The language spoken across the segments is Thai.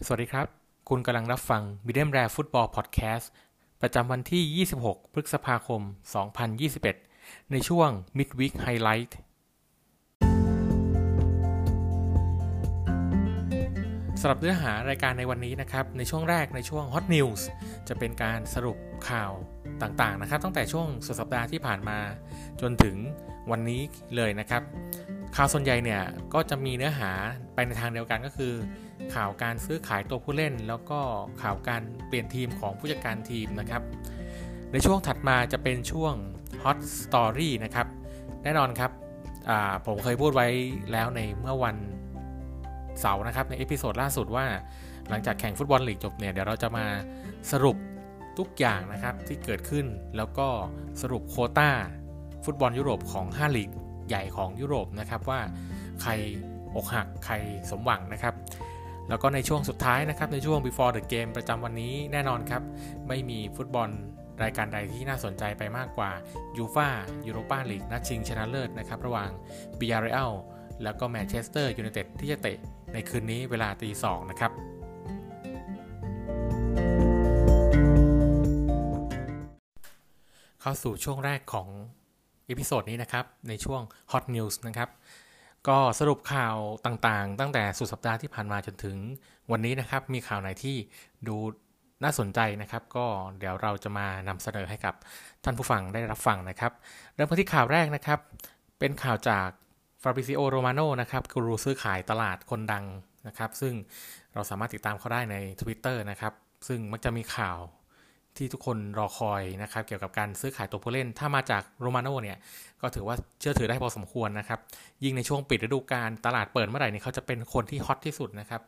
สวัสดีครับ คุณกำลังรับฟัง m i d เ m มแร e ฟุตบอลพอดแคสต์ประจำวันที่ 26 พฤษภาคม 2021 ในช่วง Midweek Highlight สำหรับเนื้อหารายการในวันนี้นะครับ ในช่วงแรกในช่วง Hot News จะเป็นการสรุปข่าวต่างๆนะครับ ตั้งแต่ช่วงสุดสัปดาห์ที่ผ่านมา จนถึงวันนี้เลยนะครับ ข่าวส่วนใหญ่เนี่ยก็จะมีเนื้อหาไปในทางเดียวกันก็คือ ข่าวการซื้อขายตัวผู้เล่น แล้วก็ข่าวการเปลี่ยนทีมของผู้จัดการทีมนะครับ ในช่วงถัดมาจะเป็นช่วง Hot Story นะครับ แน่นอนครับผมเคยพูดไว้แล้วในเมื่อวันเสาร์นะครับ ใน episode ล่าสุดว่าหลังจากแข่งฟุตบอลลีกจบเนี่ยเดี๋ยวเราจะมาสรุปทุกอย่างนะครับที่เกิดขึ้นแล้วก็สรุปโควต้าฟุตบอลยุโรปของ 5 ลีกใหญ่ของยุโรปนะครับว่าใครอกหักใครสมหวังนะครับ แล้วก็ในช่วงสุดท้ายนะครับในช่วง before the game ประจำวันนี้แน่นอนครับ ไม่มีฟุตบอลรายการใดที่น่าสนใจไปมากกว่ายูฟ่ายูโรปาลีกนัดชิงชนะเลิศนะครับ ระหว่างบิยาเรอัลแล้วก็แมนเชสเตอร์ยูไนเต็ดที่จะเตะในคืนนี้เวลาตีสองนะครับเข้าสู่ช่วงแรกของ episode นี้นะครับ ในช่วง Hot News นะครับ ก็สรุปข่าวต่างๆ ตั้งแต่สุดสัปดาห์ที่ผ่านมาจนถึงวันนี้นะครับ มีข่าวไหนที่ดูน่าสนใจนะครับ ก็เดี๋ยวเราจะมานำเสนอให้กับท่านผู้ฟังได้รับฟังนะครับ เริ่มที่ข่าวแรกนะครับ เป็นข่าวจากฟาบริซิโอโรมาโนนะครับกูรูซื้อขายตลาดคนดังนะครับ ซึ่งเราสามารถติดตามเขาได้ใน Twitter นะครับ ซึ่งมักจะมีข่าว ที่ทุกคนรอคอยนะครับเกี่ยวกับการซื้อขายตัวผู้เล่น ถ้ามาจากโรมาโนเนี่ยก็ถือว่าเชื่อถือได้พอสมควรนะครับ ยิ่งในช่วงปิดฤดูกาลตลาดเปิดเมื่อไหร่นี่เขาจะเป็นคนที่ฮอตที่สุดนะครับ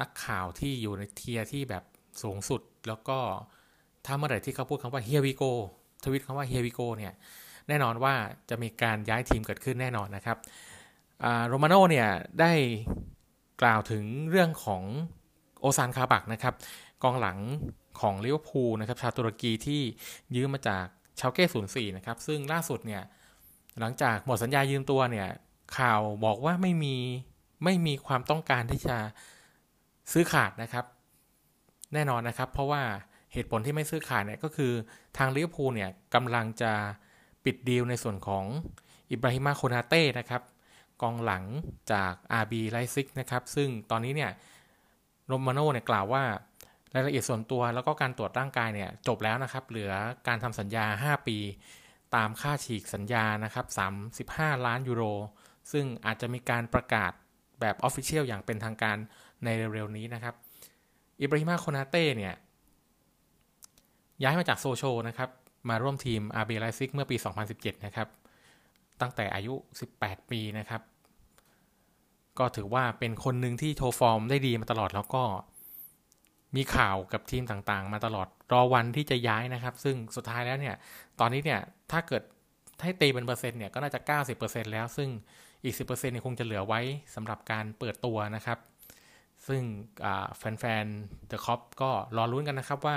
นักข่าวที่อยู่ในเทียที่แบบสูงสุด แล้วก็ถ้าเมื่อไหร่ที่เขาพูดคำว่า here we go ทวิตคำว่า here we go เนี่ยแน่นอนว่าจะมีการย้ายทีมเกิดขึ้นแน่นอนนะครับโรมาโนเนี่ยได้กล่าวถึงเรื่องของโอซานคาบักนะครับกองหลัง ของลิเวอร์พูลนะครับชาวตุรกีที่ยืมมาจากชาวเก้ศูนย์สี่นะครับ ซึ่งล่าสุดเนี่ยหลังจากหมดสัญญายืมตัวเนี่ยข่าวบอกว่าไม่มีไม่มีความต้องการที่จะซื้อขาดนะครับ แน่นอนนะครับ เพราะว่าเหตุผลที่ไม่ซื้อขาดเนี่ยก็คือทางลิเวอร์พูลเนี่ยกำลังจะปิดดีลในส่วนของอิบราฮิมาโคนาเต้นะครับ กองหลังจาก RB ไลป์ซิกนะครับ ซึ่งตอนนี้เนี่ยโรมาโน่เนี่ยกล่าวว่า รายละเอียดส่วนตัวแล้วก็การตรวจร่างกายเนี่ยจบแล้วนะครับ เหลือการทำสัญญา 5 ปี ตามค่าฉีกสัญญานะครับ35 ล้านยูโร ซึ่งอาจจะมีการประกาศแบบ official อย่างเป็นทางการในเร็วๆนี้นะครับ อิบราฮิมาโคนาเต้เนี่ยย้ายมาจากโซโชนะครับ มาร่วมทีม RB Leipzig เมื่อปี 2017 นะครับ ตั้งแต่อายุ 18 ปีนะครับ ก็ถือว่าเป็นคนหนึ่งที่โชว์ฟอร์มได้ดีมาตลอดแล้วก็ มีข่าวกับทีมต่างๆ มาตลอดรอวันที่จะย้ายนะครับ ซึ่งสุดท้ายแล้วเนี่ยตอนนี้เนี่ยถ้าเกิดให้ตีเป็นเปอร์เซ็นต์เนี่ยก็น่าจะ 90%แล้ว ซึ่งอีก 10%เนี่ยคงจะเหลือไว้สำหรับการเปิดตัวนะครับ ซึ่งแฟนๆเดอะค็อปก็รอลุ้นกันนะครับว่า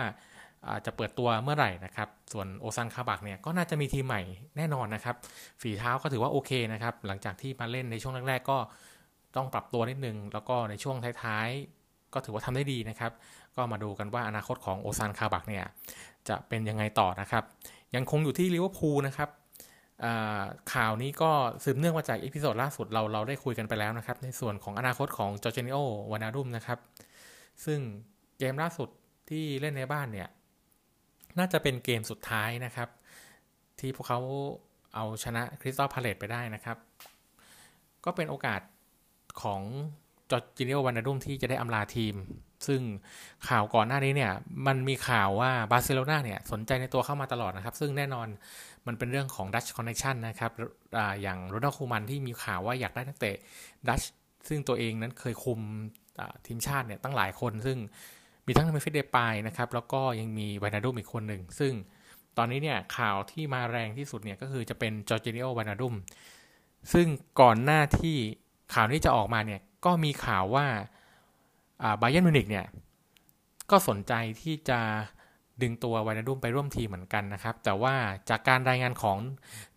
จะเปิดตัวเมื่อไหร่นะครับ ส่วนโอซันคาบักเนี่ยก็น่าจะมีทีมใหม่แน่นอนนะครับ ฝีเท้าก็ถือว่าโอเคนะครับ หลังจากที่มาเล่นในช่วงแรกๆก็ต้องปรับตัวนิดนึง แล้วก็ในช่วงท้ายๆ ก็ถือว่าทำได้ดีนะครับ ก็มาดูกันว่าอนาคตของโอซันคาบักเนี่ยจะเป็นยังไงต่อนะครับ ยังคงอยู่ที่ลิเวอร์พูลนะครับข่าวนี้ก็สืบเนื่องมาจาก episode ล่าสุดเราเราได้คุยกันไปแล้วนะครับ ในส่วนของอนาคตของจอร์จินิโอไวนัลดุมนะครับ ซึ่งเกมล่าสุดที่เล่นในบ้านเนี่ย น่าจะเป็นเกมสุดท้ายนะครับ ที่พวกเขาเอาชนะคริสตัลพาเลซไปได้นะครับ ก็เป็นโอกาสของ จอร์จินิโอไวนัลดุมที่จะได้อำลาทีม ซึ่งข่าวก่อนหน้านี้เนี่ย มันมีข่าวว่าบาร์เซโลนาเนี่ย สนใจในตัวเขามาตลอดนะครับ ซึ่งแน่นอนมันเป็นเรื่องของ Dutch connection นะครับอย่างโรนัลด์คูมันที่มีข่าวว่าอยากได้นักเตะดัตช์ซึ่งตัวเองนั้นเคยคุมทีมชาติเนี่ยตั้งหลายคน ซึ่งมีทั้งเมมฟิสเดปายนะครับแล้วก็ยังมีไวนัลดุมอีกคนหนึ่งซึ่งตอนนี้เนี่ยข่าวที่มาแรงที่สุดเนี่ยก็คือจะเป็นจอร์จินิโอไวนัลดุมซึ่งก่อนหน้าที่ข่าวนี้จะออกมาเนี่ย ก็มีข่าวว่าบาเยิร์นมิวนิกเนี่ยก็สนใจที่จะดึงตัวไวนัลดุมไปร่วมทีมเหมือนกันนะครับ แต่ว่าจากการรายงานของ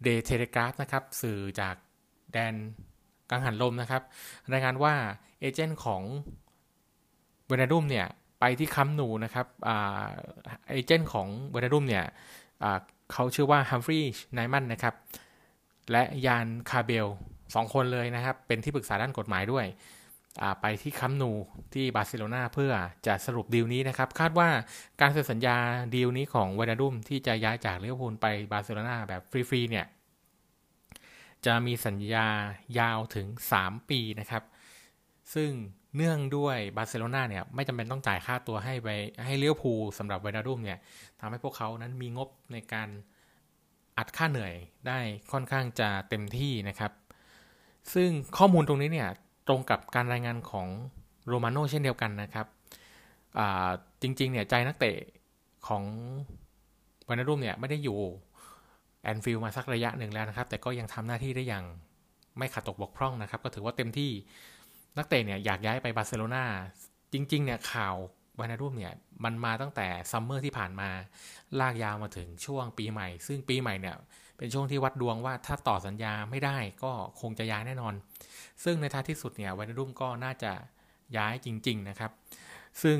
เดเทเลกราฟนะครับ สื่อจากแดนกังหันลมนะครับ รายงานว่าเอเจนต์ของไวนัลดุมเนี่ยไปที่คัมนูนะครับเอเจนต์ของไวนัลดุมเนี่ยเขาชื่อว่าฮัมฟรีย์ไนมันนะครับ และยานคาเบลสองคนเลยนะครับ เป็นที่ปรึกษาด้านกฎหมายด้วย ไปที่คัมนูที่บาร์เซโลนาเพื่อจะสรุปดีลนี้นะครับ คาดว่าการเซ็นสัญญาดีลนี้ของไวนัลดุมที่จะย้ายจากลิเวอร์พูลไปบาร์เซโลนาแบบฟรีๆเนี่ย จะมีสัญญายาวถึง 3 ปีนะครับ ซึ่งเนื่องด้วยบาร์เซโลนาเนี่ยไม่จำเป็นต้องจ่ายค่าตัวให้ไปให้ลิเวอร์พูลสำหรับไวนัลดุมเนี่ยทำให้พวกเขานั้นมีงบในการอัดค่าเหนื่อยได้ค่อนข้างจะเต็มที่นะครับ ซึ่งข้อมูลตรงนี้เนี่ย ตรงกับการรายงานของโรมาโนเช่นเดียวกันนะครับจริงๆเนี่ยใจนักเตะของไวนัลดุมเนี่ยไม่ได้อยู่แอนฟิลด์มาสักระยะหนึ่งแล้วนะครับ แต่ก็ยังทำหน้าที่ได้อย่างไม่ขาดตกบกพร่องนะครับ ก็ถือว่าเต็มที่นักเตะเนี่ยอยากย้ายไปบาร์เซโลนาจริง ๆ เนี่ยข่าวไวนัลดุมเนี่ยมันมาตั้งแต่ซัมเมอร์ที่ผ่านมาลากยาวมาถึงช่วงปีใหม่ ซึ่งปีใหม่เนี่ย เป็นช่วงที่วัดดวงว่าถ้าต่อสัญญาไม่ได้ก็คงจะย้ายแน่นอน ซึ่งในท้ายที่สุดเนี่ยวานารุมก็น่าจะย้ายจริง ๆ นะครับ ซึ่ง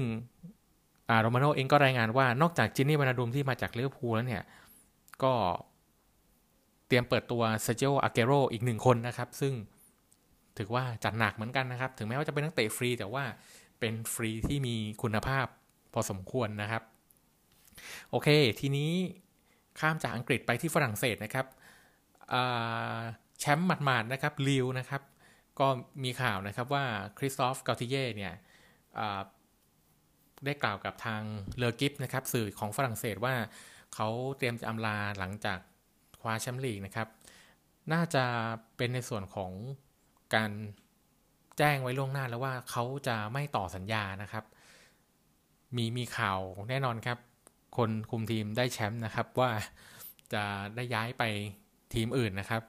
โรมาโนเองก็รายงานว่านอกจากจินนี่วานารุมที่มาจากเลือพูลแล้วเนี่ย ก็เตรียมเปิดตัวเซเจโออาเกโรอีกหนึ่งคนนะครับ ซึ่งถือว่าจัดหนักเหมือนกันนะครับ ถึงแม้ว่าจะเป็นนักเตะฟรี แต่ว่าเป็นฟรีที่มีคุณภาพพอสมควรนะครับ โอเค ทีนี้ ข้ามจากอังกฤษไปที่ฝรั่งเศสนะครับแชมป์หมาดๆนะครับลิวนะครับ ก็มีข่าวนะครับว่าคริสตอฟกาติเย่เนี่ยได้กล่าวกับทางเลอกิฟนะครับสื่อของฝรั่งเศสว่าเขาเตรียมจะอำลาหลังจากคว้าแชมป์ลีกนะครับ น่าจะเป็นในส่วนของการแจ้งไว้ล่วงหน้าแล้วว่าเขาจะไม่ต่อสัญญานะครับ มีมีข่าวแน่นอนครับ คนคุมทีมได้แชมป์นะครับว่าจะได้ย้ายไปทีมอื่นนะครับ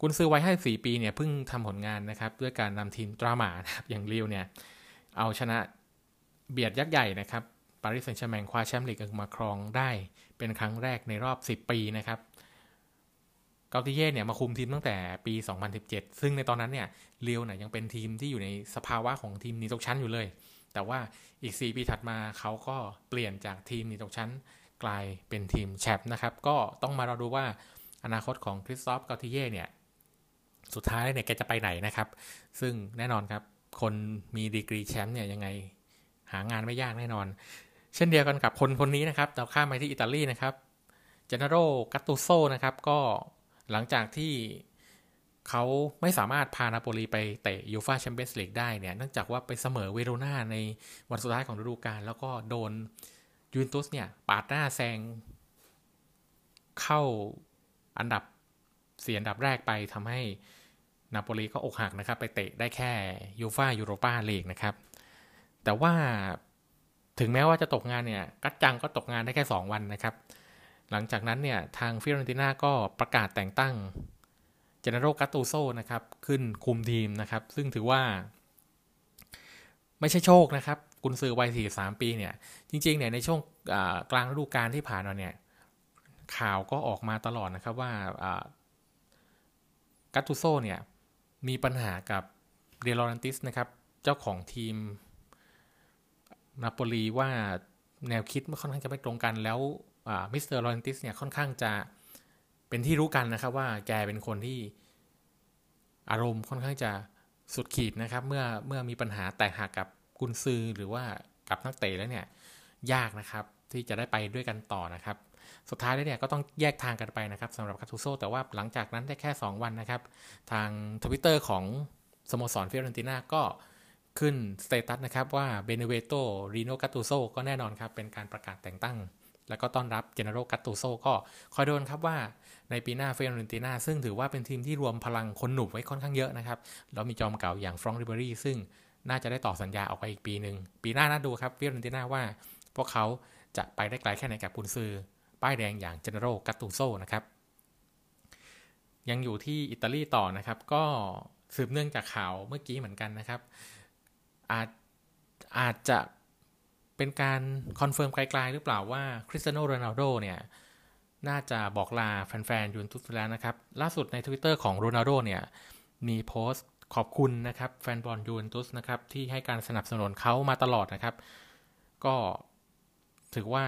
กุนซือไว้ให้สี่ปีเนี่ยเพิ่งทำผลงานนะครับ ด้วยการนำทีมตราหมานะครับอย่างเริวเนี่ย เอาชนะเบียดยักษ์ใหญ่นะครับปารีสแซงต์แชร์แมงคว้าแชมป์ลีกมาครองได้เป็นครั้งแรกในรอบ 10 ปีนะครับเกาติเย่เนี่ยมาคุมทีมตั้งแต่ปี 2017 ซึ่งในตอนนั้นเนี่ยเลียวเนี่ยยังเป็นทีมที่อยู่ในสภาวะของทีมหนีตกชั้นอยู่เลย แต่ว่าอีก 4 ปีถัดมาเขาก็เปลี่ยนจากทีมหนีตกชั้นกลายเป็นทีมแชมป์นะครับ ก็ต้องมารอดูว่าอนาคตของคริสตอฟกัลติเยร์เนี่ย สุดท้ายเนี่ยแกจะไปไหนนะครับ ซึ่งแน่นอนครับ คนมีดีกรีแชมป์เนี่ยยังไงหางานไม่ยากแน่นอน เช่นเดียวกันกับคนคนนี้นะครับเราข้ามไปที่อิตาลีนะครับเจนนาโรกัตตูโซนะครับก็หลังจากที่ เขาไม่สามารถพานาโปลีไปเตะยูฟาแชมเปี้ยนส์ลีกได้เนี่ยเนื่องจากว่าไปเสมอเวโรนาในวันสุดท้ายของฤดูกาลแล้วก็โดนยูเวนตุสเนี่ยปาดหน้าแซงเข้าอันดับเสียอันดับแรกไปทำให้นาโปลีก็อกหักนะครับ ไปเตะได้แค่ยูฟายูโรปาลีกนะครับ แต่ว่าถึงแม้ว่าจะตกงานเนี่ย กัจจังก็ตกงานได้แค่ 2 วันนะครับ หลังจากนั้นเนี่ย ทางฟิโรนติน่าก็ประกาศแต่งตั้ง เจนนาโรกัตตูโซนะครับ ขึ้นคุมทีมนะครับ ซึ่งถือว่า ไม่ใช่โชคนะครับกุนซือวัย 43 ปีเนี่ย จริง ๆ เนี่ย ในช่วงกลางฤดูกาลที่ผ่านมาเนี่ย ข่าวก็ออกมาตลอดนะครับว่ากาตูโซเนี่ย มีปัญหากับเดลอเรนติสนะครับ เจ้าของทีมนาโปลีว่าแนวคิดมันค่อนข้างจะไม่ตรงกันแล้วมิสเตอร์ลอเรนติสเนี่ย ค่อนข้างจะเป็นที่รู้กันนะครับว่าแกเป็นคนที่อารมณ์ค่อนข้างจะสุดขีดนะครับ เมื่อเมื่อมีปัญหาแตกหักกับกุนซือหรือว่ากับนักเตะแล้วเนี่ยยากนะครับที่จะได้ไปด้วยกันต่อนะครับ สุดท้ายแล้วเนี่ยก็ต้องแยกทางกันไปนะครับสำหรับกัตตูโซแต่ว่าหลังจากนั้นได้แค่ 2 วันนะครับ ทางทวิตเตอร์ของสโมสรฟิออเรนติน่าก็ขึ้น status นะครับว่า benvenuto รีโนกัตตูโซก็แน่นอนครับ เป็นการประกาศแต่งตั้ง แล้วก็ต้อนรับเจนนาโรกัตตูโซก็คอยดูนะครับว่า ในปีหน้าฟิออเรนติน่าซึ่งถือว่าเป็นทีมที่รวมพลังคนหนุ่มไว้ค่อนข้างเยอะนะครับแล้วมีจอมเก่าอย่างฟรองก์ริเบอรี่ซึ่งน่าจะได้ต่อสัญญาออกไปอีกปีหนึ่งปีหน้าน่าดูครับฟิออเรนติน่าว่า พวกเขาจะไปได้ไกลแค่ไหนกับกุนซือ ป้ายแดงอย่างเจนนาโรกัตตูโซนะครับยังอยู่ที่อิตาลีต่อนะครับ ก็สืบเนื่องจากข่าวเมื่อกี้เหมือนกันนะครับ อาจอาจจะเป็นการ confirm กลายๆหรือเปล่าว่าคริสเตียโนโรนัลโดเนี่ย น่าจะบอกลาแฟนๆยูเวนตุสแล้วนะครับ ล่าสุดใน Twitter ของโรนัลโดเนี่ยมีโพสต์ขอบคุณนะครับแฟนบอลยูเวนตุสนะครับที่ให้การสนับสนุนเขามาตลอดนะครับ ก็ถือว่า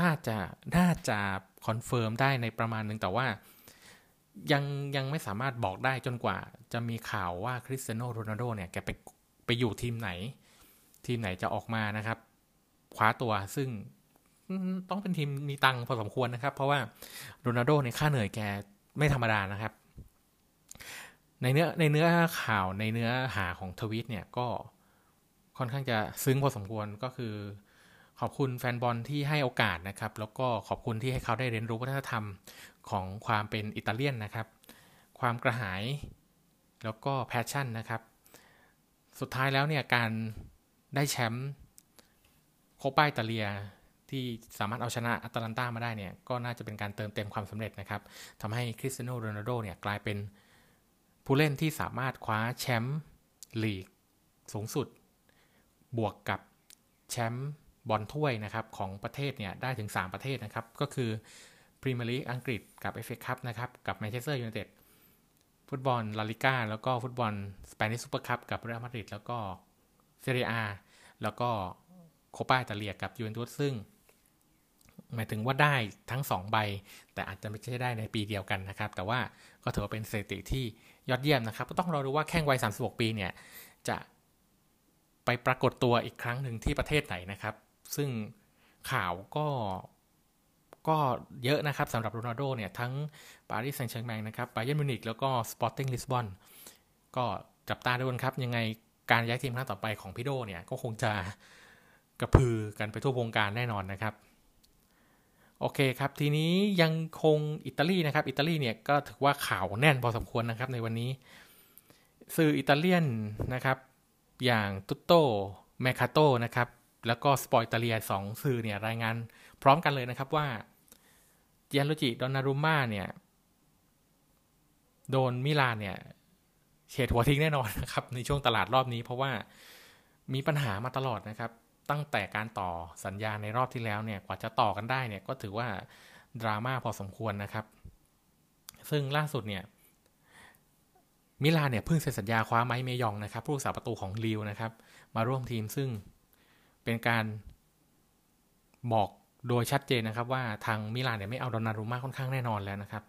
น่าจะน่าจะ confirm ได้ในประมาณหนึ่งแต่ว่ายังยังไม่สามารถบอกได้จนกว่าจะมีข่าวว่าคริสเตียโนโรนัลโดเนี่ยแกไปไปอยู่ทีมไหน ทีมไหนจะออกมานะครับคว้าตัวซึ่ง ต้องเป็นทีมมีตังพอสมควรนะครับ เพราะว่าโรนัลโดเนี่ยค่าเหนื่อยแกไม่ธรรมดานะครับ ในเนื้อในเนื้อข่าวในเนื้อหาของทวิตเนี่ยก็ค่อนข้างจะซึ้งพอสมควรก็คือ ขอบคุณแฟนบอลที่ให้โอกาสนะครับ แล้วก็ขอบคุณที่ให้เขาได้เรียนรู้วัฒนธรรมของความเป็นอิตาเลียนนะครับ ความกระหายแล้วก็ passion นะครับ สุดท้ายแล้วเนี่ยการได้แชมป์โคปาอิตาเลีย ที่สามารถเอาชนะอตาลันตามาได้เนี่ยก็น่าจะเป็นการเติมเต็มความสำเร็จนะครับทำให้คริสเตียโนโรนัลโดเนี่ยกลายเป็นผู้เล่นที่สามารถคว้าแชมป์ลีกสูงสุด บวกกับแชมป์บอลถ้วยนะครับของประเทศเนี่ยได้ถึง 3 ประเทศนะครับ ก็คือพรีเมียร์ลีกอังกฤษกับเอฟเอคัพนะครับ กับแมนเชสเตอร์ยูไนเต็ดฟุตบอลลาลิก้าแล้วก็ฟุตบอลสเปนิชซูเปอร์คัพกับเรอัลมาดริดแล้วก็เซเรียแล้วก็โคปาอิตาเลียกับยูเวนตุสซึ่ง หมายถึงว่าได้ทั้ง 2 ใบ แต่อาจจะไม่ใช่ได้ในปีเดียวกันนะครับ แต่ว่าก็ถือว่าเป็นสถิติที่ยอดเยี่ยมนะครับ ก็ต้องรอดูว่าแข้งวัย 36 ปีเนี่ยจะไปปรากฏตัวอีกครั้งหนึ่งที่ประเทศไหนนะครับ ซึ่งข่าวก็ก็เยอะนะครับสำหรับโรนัลโดเนี่ย ทั้งปารีสแซงต์แชร์แมงนะครับบาเยิร์นมิวนิกแล้วก็สปอร์ติ้งลิสบอนก็จับตาดูกันครับ ยังไงการย้ายทีมครั้งต่อไปของพี่โดเนี่ย ก็คงจะกระพือกันไปทั่ววงการแน่นอนนะครับ โอเคครับ ทีนี้ยังคงอิตาลีนะครับ อิตาลีเนี่ยก็ถือว่าข่าวแน่นพอสมควรนะครับในวันนี้ สื่ออิตาเลียนนะครับ อย่างตุตโตแมร์คาโตนะครับ แล้วก็สปอร์ตอิตาเลียสองสื่อเนี่ยรายงานพร้อมกันเลยนะครับว่าจานลุยจิดอนนารุมม่าเนี่ย โดนมิลานเนี่ยเฉดหัวทิ้งแน่นอนนะครับ ในช่วงตลาดรอบนี้ เพราะว่ามีปัญหามาตลอดนะครับ ตั้งแต่การต่อสัญญาในรอบที่แล้วเนี่ยกว่าจะต่อกันได้เนี่ยก็ถือว่าดราม่าพอสมควรนะครับ ซึ่งล่าสุดเนี่ยมิลานเนี่ยเพิ่งเซ็นสัญญาคว้าไมเมยองนะครับ ผู้สาประตูของลิวนะครับ มาร่วมทีมซึ่งเป็นการบอกโดยชัดเจนนะครับ ว่าทางมิลานเนี่ยไม่เอาดอนนารุม่าค่อนข้างแน่นอนแล้วนะครับ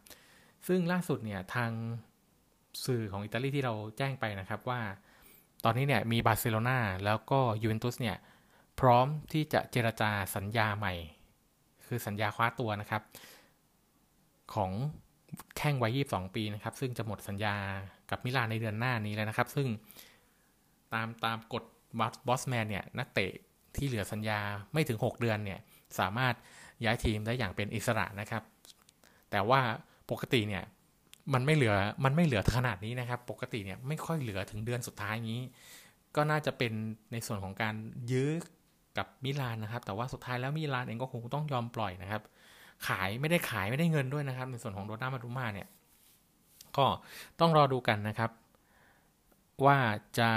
ซึ่งล่าสุดเนี่ยทางสื่อของอิตาลีที่เราแจ้งไปนะครับว่า ตอนนี้เนี่ยมีบาร์เซโลนาแล้วก็ยูเวนตุสเนี่ย พร้อมที่จะเจรจาสัญญาใหม่ คือสัญญาคว้าตัวนะครับ ของแข้งวัย22 ปีนะครับ ซึ่งจะหมดสัญญากับมิลานในเดือนหน้านี้แล้วนะครับ ซึ่งตามตามกฎบอสแมนเนี่ยนักเตะที่เหลือสัญญาไม่ถึง 6 เดือนเนี่ยสามารถย้ายทีมได้อย่างเป็นอิสระนะครับ แต่ว่าปกติเนี่ยมันไม่เหลือมันไม่เหลือขนาดนี้นะครับ ปกติเนี่ยไม่ค่อยเหลือถึงเดือนสุดท้ายนี้ ก็น่าจะเป็นในส่วนของการยื้อ กับมิลานนะครับ แต่ว่าสุดท้ายแล้วมิลานเองก็คงต้องยอมปล่อยนะครับ ขายไม่ได้ขายไม่ได้เงินด้วยนะครับ ในส่วนของโดนามารุมาเนี่ย ก็ต้องรอดูกันนะครับ ว่าจะ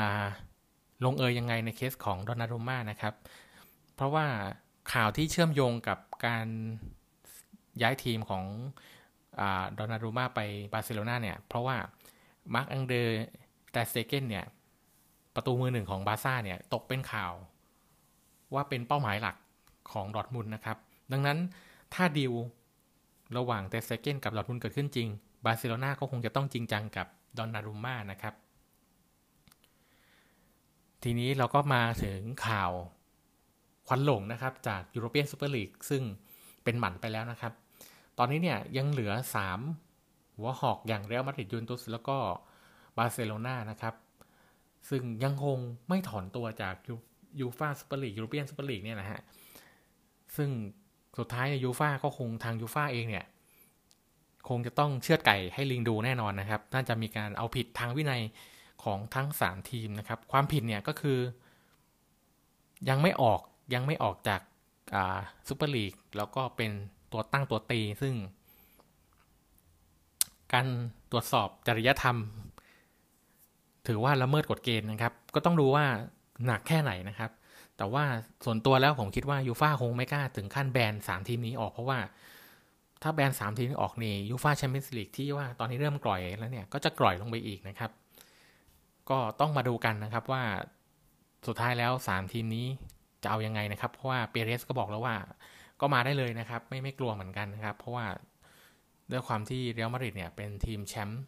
ลงเอยยังไงในเคสของโดนารุมานะครับ เพราะว่าข่าวที่เชื่อมโยงกับการย้ายทีมของดอนนารุมมาไปบาร์เซโลนาเนี่ย เพราะว่ามาร์กอันเดรแตร์สเตเกนเนี่ย ประตูมือหนึ่งของบาร์ซ่าเนี่ย ตกเป็นข่าว ว่าเป็นเป้าหมายหลักของดอร์ทมุนด์นะครับ ดังนั้นถ้าดีลระหว่างแตร์สเตเกนกับดอร์ทมุนด์เกิดขึ้นจริง บาร์เซโลนาก็คงจะต้องจริงจังกับดอนนารุมมานะครับ ทีนี้เราก็มาถึงข่าวควันหลงนะครับ จากยูโรเปียนซูเปอร์ลีกซึ่งเป็นหมันไปแล้วนะครับ ตอนนี้เนี่ยยังเหลือ 3 หัวหอกอย่างเรอัลมาดริดยูเวนตุสแล้วก็บาร์เซโลนานะครับ ซึ่งยังคงไม่ถอนตัวจาก ยูฟาซูเปอร์ลีกยูโรเปียนซูเปอร์ลีกเนี่ยนะฮะซึ่งสุดท้ายยูฟาก็คงทางยูฟาเองเนี่ย คงจะต้องเชือดไก่ให้ลิงดูแน่นอนนะครับ น่าจะมีการเอาผิดทางวินัยของทั้ง 3 ทีมนะครับ ความผิดเนี่ยก็คือ ยังไม่ออกยังไม่ออกจากซูเปอร์ลีกแล้วก็เป็นตัวตั้งตัวตี ซึ่ง การตรวจสอบจริยธรรม ถือว่าละเมิดกฎเกณฑ์นะครับ ก็ต้องดูว่า หนักแค่ไหนนะครับ แต่ว่าส่วนตัวแล้วผมคิดว่ายูฟ่าคงไม่กล้าถึงขั้นแบนสามทีมนี้ออกเพราะว่า ถ้าแบนสามทีมนี้ออกนี่ยูฟาแชมเปี้ยนส์ลีกที่ว่าตอนนี้เริ่มกร่อยแล้วเนี่ยก็จะกร่อยลงไปอีกนะครับ ก็ต้องมาดูกันนะครับว่าสุดท้ายแล้วสามทีมนี้จะเอายังไงนะครับ เพราะว่าเปเรสก็บอกแล้วว่า ก็มาได้เลยนะครับ ไม่ไม่กลัวเหมือนกันนะครับ เพราะว่าด้วยความที่เรอัลมาดริดเนี่ยเป็นทีมแชมป์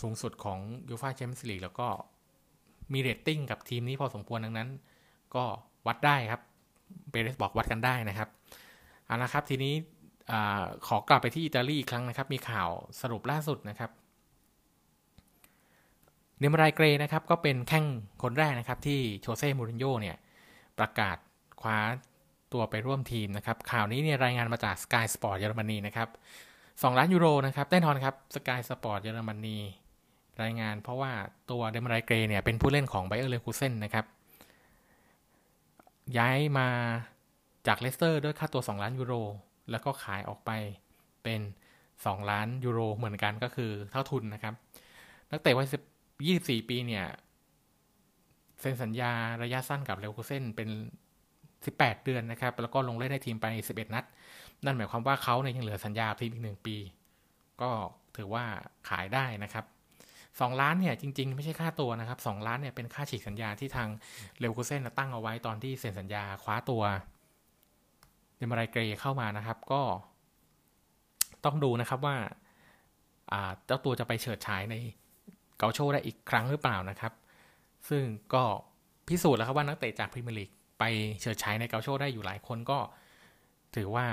สูงสุดของยูฟาแชมเปี้ยนส์ลีกแล้วก็ มีเรตติ้งกับทีมนี้พอสมควรดังนั้น ก็วัดได้ครับเปเรสบอกวัดกันได้นะครับเอาละครับทีนี้อขอกลับไปที่อิตาลีอีกครั้งนะครับ มีข่าวสรุปล่าสุดนะครับเดมารายเกรย์นะครับก็เป็นแข้งคนแรกนะครับที่โชเซ่มูรินโญ่เนี่ยประกาศคว้าตัวไปร่วมทีมนะครับ ข่าวนี้เนี่ยรายงานมาจาก Sky Sport เยอรมนีนะครับ2ล้านยูโรนะครับแน่นอนครับ Sky Sport เยอรมนี รายงาน เพราะว่าตัวเดมารายเกรย์เนี่ยเป็นผู้เล่นของไบเออร์เลเวอร์คูเซนนะครับ ย้ายมาจากเลสเตอร์ด้วยค่าตัว 2 ล้านยูโร แล้วก็ขายออกไปเป็น 2 ล้านยูโรเหมือนกันก็คือเท่าทุนนะครับ นักเตะวัย24 ปีเนี่ยเซ็นสัญญาระยะสั้นกับเลวคูเซนเป็น 18 เดือนนะครับ แล้วก็ลงเล่นในทีมไป 11 นัด นั่นหมายความว่าเขาเนี่ยยังเหลือสัญญาทีมอีกหนึ่งปี ก็ถือว่าขายได้นะครับ 2ล้านเนี่ยจริง ๆ ไม่ใช่ค่าตัวนะครับ2ล้านเนี่ยเป็นค่าฉีกสัญญาที่ทางเลวคูเซนตั้งเอาไว้ตอนที่เซ็นสัญญาคว้าตัวเดมารายเกรเข้ามานะครับ ก็ต้องดูนะครับว่าเจ้าตัวจะไปเฉิดฉายในเกาโชได้อีกครั้งหรือเปล่านะครับ ซึ่งก็พิสูจน์แล้วครับว่านักเตะจากพรีเมียร์ลีกไปเฉิดฉายในเกาโชได้อยู่หลายคนก็ถือว่า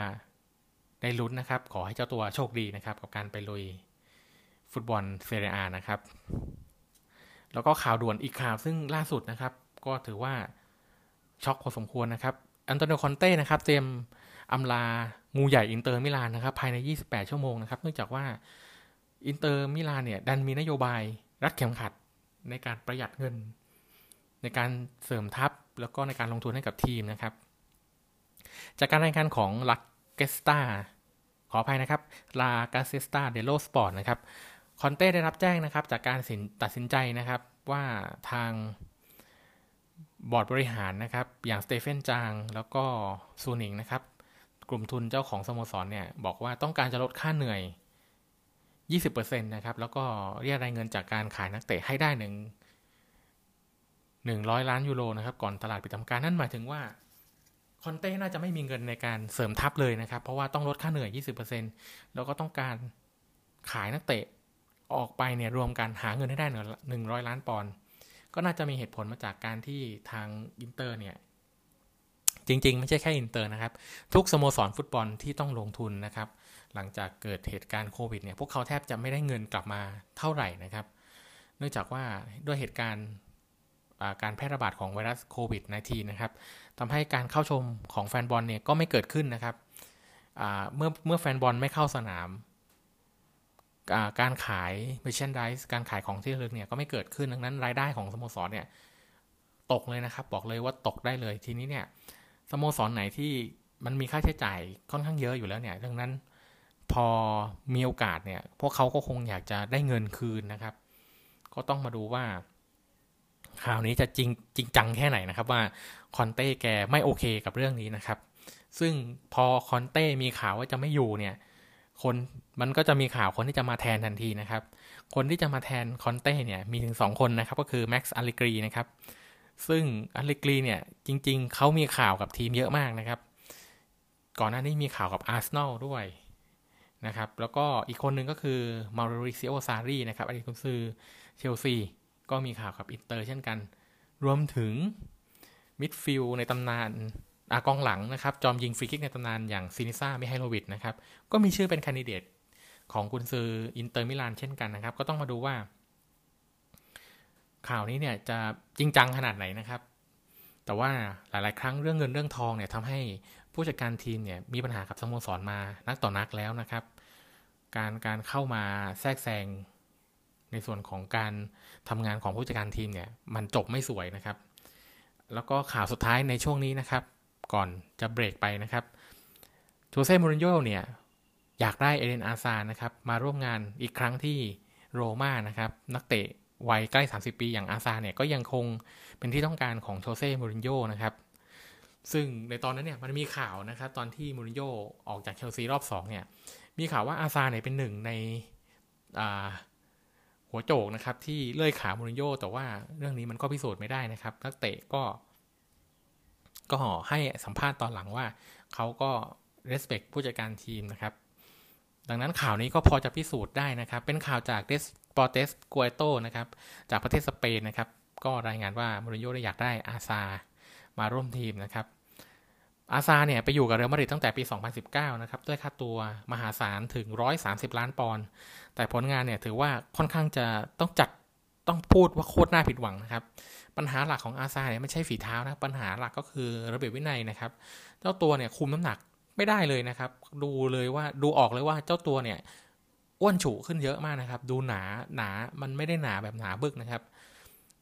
ได้ลุ้นนะครับ ขอให้เจ้าตัวโชคดีนะครับ กับการไปลุย ฟุตบอลเซเรียอานะครับ แล้วก็ข่าวด่วนอีกข่าวซึ่งล่าสุดนะครับ ก็ถือว่าช็อกพอสมควรนะครับอันโตนิโอคอนเต้นะครับเตรียมอำลางูใหญ่อินเตอร์มิลานนะครับ ภายใน 28 ชั่วโมงนะครับ เนื่องจากว่าอินเตอร์มิลานเนี่ยดันมีนโยบายรัดเข็มขัดในการประหยัดเงิน ในการเสริมทัพแล้วก็ในการลงทุนให้กับทีมนะครับ จากการรายงานของลักเกสตาขออภัยนะครับลากาเซตตาเดลโลสปอร์ตนะครับ คอนเต้ได้รับแจ้งนะครับ จากการตัดสินใจนะครับว่าทางบอร์ดบริหารนะครับ อย่างสตีเฟนจางแล้วก็ซูหนิงนะครับ กลุ่มทุนเจ้าของสโมสรเนี่ย บอกว่าต้องการจะลดค่าเหนื่อย 20%นะครับ แล้วก็เรียกรายเงินจากการขายนักเตะให้ได้หนึ่งหนึ่งร้อยล้านยูโรนะครับ ก่อนตลาดปิดทำการนั่นหมายถึงว่าคอนเต้น่าจะไม่มีเงินในการเสริมทัพเลยนะครับ เพราะว่าต้องลดค่าเหนื่อย 20%แล้วก็ต้องการขายนักเตะ ออกไปเนี่ยรวมกันหาเงินให้ได้หนึ่งร้อยล้านปอนด์ก็น่าจะมีเหตุผลมาจากการที่ทางอินเตอร์เนี่ยจริง ๆ ไม่ใช่แค่อินเตอร์นะครับ ทุกสโมสรฟุตบอลที่ต้องลงทุนนะครับ หลังจากเกิดเหตุการณ์โควิดเนี่ยพวกเขาแทบจะไม่ได้เงินกลับมาเท่าไหร่นะครับ เนื่องจากว่าด้วยเหตุการณ์การแพร่ระบาดของไวรัสโควิด -19 นะครับทำให้การเข้าชมของแฟนบอลเนี่ยก็ไม่เกิดขึ้นนะครับเมื่อเมื่อแฟนบอลไม่เข้าสนาม การขาย merchandise การขายของที่ระลึกเนี่ยก็ไม่เกิดขึ้นดังนั้นรายได้ของสโมสรเนี่ยตกเลยนะครับ บอกเลยว่าตกได้เลยทีนี้เนี่ยสโมสรไหนที่มันมีค่าใช้จ่ายค่อนข้างเยอะอยู่แล้วเนี่ยดังนั้นพอมีโอกาสเนี่ย พวกเขาก็คงอยากจะได้เงินคืนนะครับ ก็ต้องมาดูว่าข่าวนี้จะจริงจริงจังแค่ไหนนะครับว่าคอนเต้แกไม่โอเคกับเรื่องนี้นะครับ ซึ่งพอคอนเต้มีข่าวว่าจะไม่อยู่เนี่ย คนมันก็จะมีข่าวคนที่จะมาแทนทันทีนะครับ คนที่จะมาแทนคอนเต้เนี่ยมีถึง 2 คนนะครับ ก็คือแม็กซ์อัลเลกรีนะครับ ซึ่งอัลเลกรีเนี่ยจริง ๆเขามีข่าวกับทีมเยอะมากนะครับ ก่อนหน้านี้มีข่าวกับอาร์เซนอลด้วยนะครับ แล้วก็อีกคนหนึ่งก็คือเมาริซิโอซาร์รีนะครับอดีตกุนซือเชลซีก็มีข่าวกับอินเตอร์เช่นกัน รวมถึง midfield ในตำนาน กองหลังนะครับ จอมยิงฟรีคิกในตำนานอย่างซินิซ่ามิไฮโลวิชนะครับ ก็มีชื่อเป็น candidate ของกุนซืออินเตอร์มิลานเช่นกันนะครับ ก็ต้องมาดูว่า ข่าวนี้เนี่ยจะจริงจังขนาดไหนนะครับ แต่ว่าหลาย ๆ ครั้งเรื่องเงินเรื่องทองเนี่ยทำให้ผู้จัดการทีมเนี่ยมีปัญหากับสโมสรมานักต่อนักแล้วนะครับ การการเข้ามาแทรกแซงในส่วนของการทำงานของผู้จัดการทีมเนี่ยมันจบไม่สวยนะครับ แล้วก็ข่าวสุดท้ายในช่วงนี้นะครับ ก่อนจะเบรกไปนะครับโจเซ่มูรินโญ่เนี่ยอยากได้เอเดนอาซานะครับมาร่วมงานอีกครั้งที่โรม่านะครับนักเตะวัยใกล้ 30 ปีอย่างอาซาเนี่ยก็ยังคงเป็นที่ต้องการของโชเซ่มูรินโญ่นะครับซึ่งในตอนนั้นเนี่ยมันมีข่าวนะครับตอนที่มูรินโญ่ออกจากเชลซีรอบ2เนี่ยมีข่าวว่าอาซาร์เนี่ยเป็นหนึ่งในหัวโจกนะครับที่เลื่อยขามูรินโญ่แต่ว่าเรื่องนี้มันก็พิสูจน์ไม่ได้นะครับนักเตะก็ ก็ให้สัมภาษณ์ตอนหลังว่าเขาก็ respect ผู้จัดการทีมนะครับ ดังนั้นข่าวนี้ก็พอจะพิสูจน์ได้นะครับ เป็นข่าวจากเดปอร์เตสกัวโตรนะครับ จากประเทศสเปนนะครับ ก็รายงานว่ามูรินโญ่ได้อยากได้อาซาร์ มาร่วมทีมนะครับอาซาเนี่ยไปอยู่กับเรอัลมาดริดตั้งแต่ปี 2019 นะครับ ด้วยค่าตัวมหาศาลถึง 130 ล้านปอนด์ แต่ผลงานเนี่ยถือว่าค่อนข้างจะต้องจัดต้องพูดว่าโคตรน่าผิดหวังนะครับ ปัญหาหลักของอาซาเนี่ยไม่ใช่ฝีเท้านะปัญหาหลักก็คือระเบียบวินัยนะครับ เจ้าตัวเนี่ยคุมน้ำหนักไม่ได้เลยนะครับ ดูเลยว่าดูออกเลยว่าเจ้าตัวเนี่ยอ้วนฉุขึ้นเยอะมากนะครับ ดูหนาหนามันไม่ได้หนาแบบหนาบึกนะครับ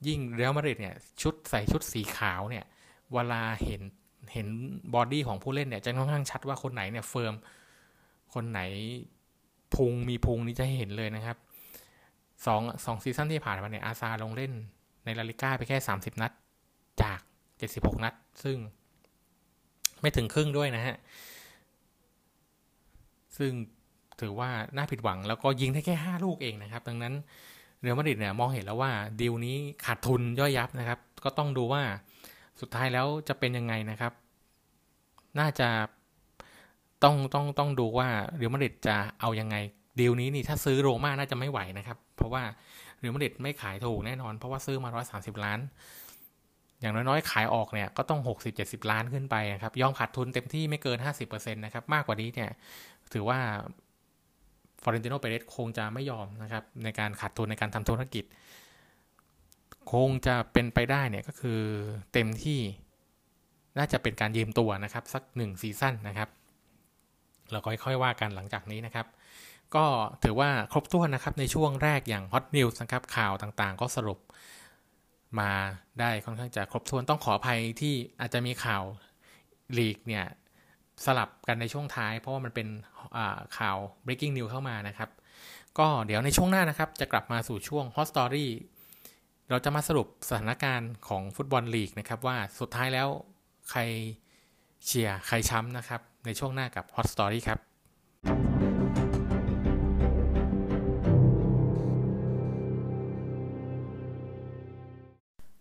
ยิ่งเรอัลมาดริดเนี่ยชุดใส่ชุดสีขาวเนี่ยเวลาเห็นเห็น body ของผู้เล่นเนี่ยจะค่อนข้างชัดว่าคนไหนเนี่ย firm คนไหนพุงมีพุงนี่จะเห็นเลยนะครับสองสอง season ที่ผ่านมาเนี่ยอาซาร์ลงเล่น ในลาลีก้าไปแค่สามสิบนัด จากเจ็ดสิบหกนัด ซึ่ง ไม่ถึงครึ่งด้วยนะฮะ ซึ่งถือว่าน่าผิดหวังแล้วก็ยิงได้แค่ห้าลูกเองนะครับ ดังนั้นเรอัลมาดริดเนี่ยมองเห็นแล้วว่าดีลนี้ขาดทุนย่อยยับนะครับ ก็ต้องดูว่าสุดท้ายแล้วจะเป็นยังไงนะครับ น่าจะต้องต้องต้องดูว่าเรอัลมาดริดจะเอายังไงดีลนี้นี่ถ้าซื้อโรม่าน่าจะไม่ไหวนะครับ เพราะว่า เรอัลมาดริดไม่ขายถูกแน่นอน เพราะว่าซื้อมา 130 ล้าน อย่างน้อยๆ ขายออกเนี่ยก็ต้อง 60-70 ล้านขึ้นไปนะครับยอมขาดทุนเต็มที่ไม่เกิน 50%นะครับมากกว่านี้เนี่ยถือว่าฟลอเรนติโนเปเรซคงจะไม่ยอมนะครับในการขาดทุนในการทำธุรกิจ คงจะเป็นไปได้เนี่ยก็คือเต็มที่น่าจะเป็นการยืมตัวนะครับ สักหนึ่ง season นะครับเราก็ค่อยๆว่ากันหลังจากนี้นะครับ ก็ถือว่าครบถ้วนนะครับในช่วงแรกอย่าง hot news นะครับข่าวต่างๆ ก็สรุปมาได้ค่อนข้างจะครบถ้วนต้องขออภัยที่อาจจะมีข่าวลีกเนี่ยสลับกันในช่วงท้าย เพราะว่ามันเป็นข่าว breaking news เข้ามานะครับ ก็เดี๋ยวในช่วงหน้านะครับ จะกลับมาสู่ช่วง hot story เราจะมาสรุปสถานการณ์ของฟุตบอลลีกนะครับ ว่าสุดท้ายแล้วใครเชียร์ใครช้ำนะครับ ในช่วงหน้ากับ Hot Story ครับ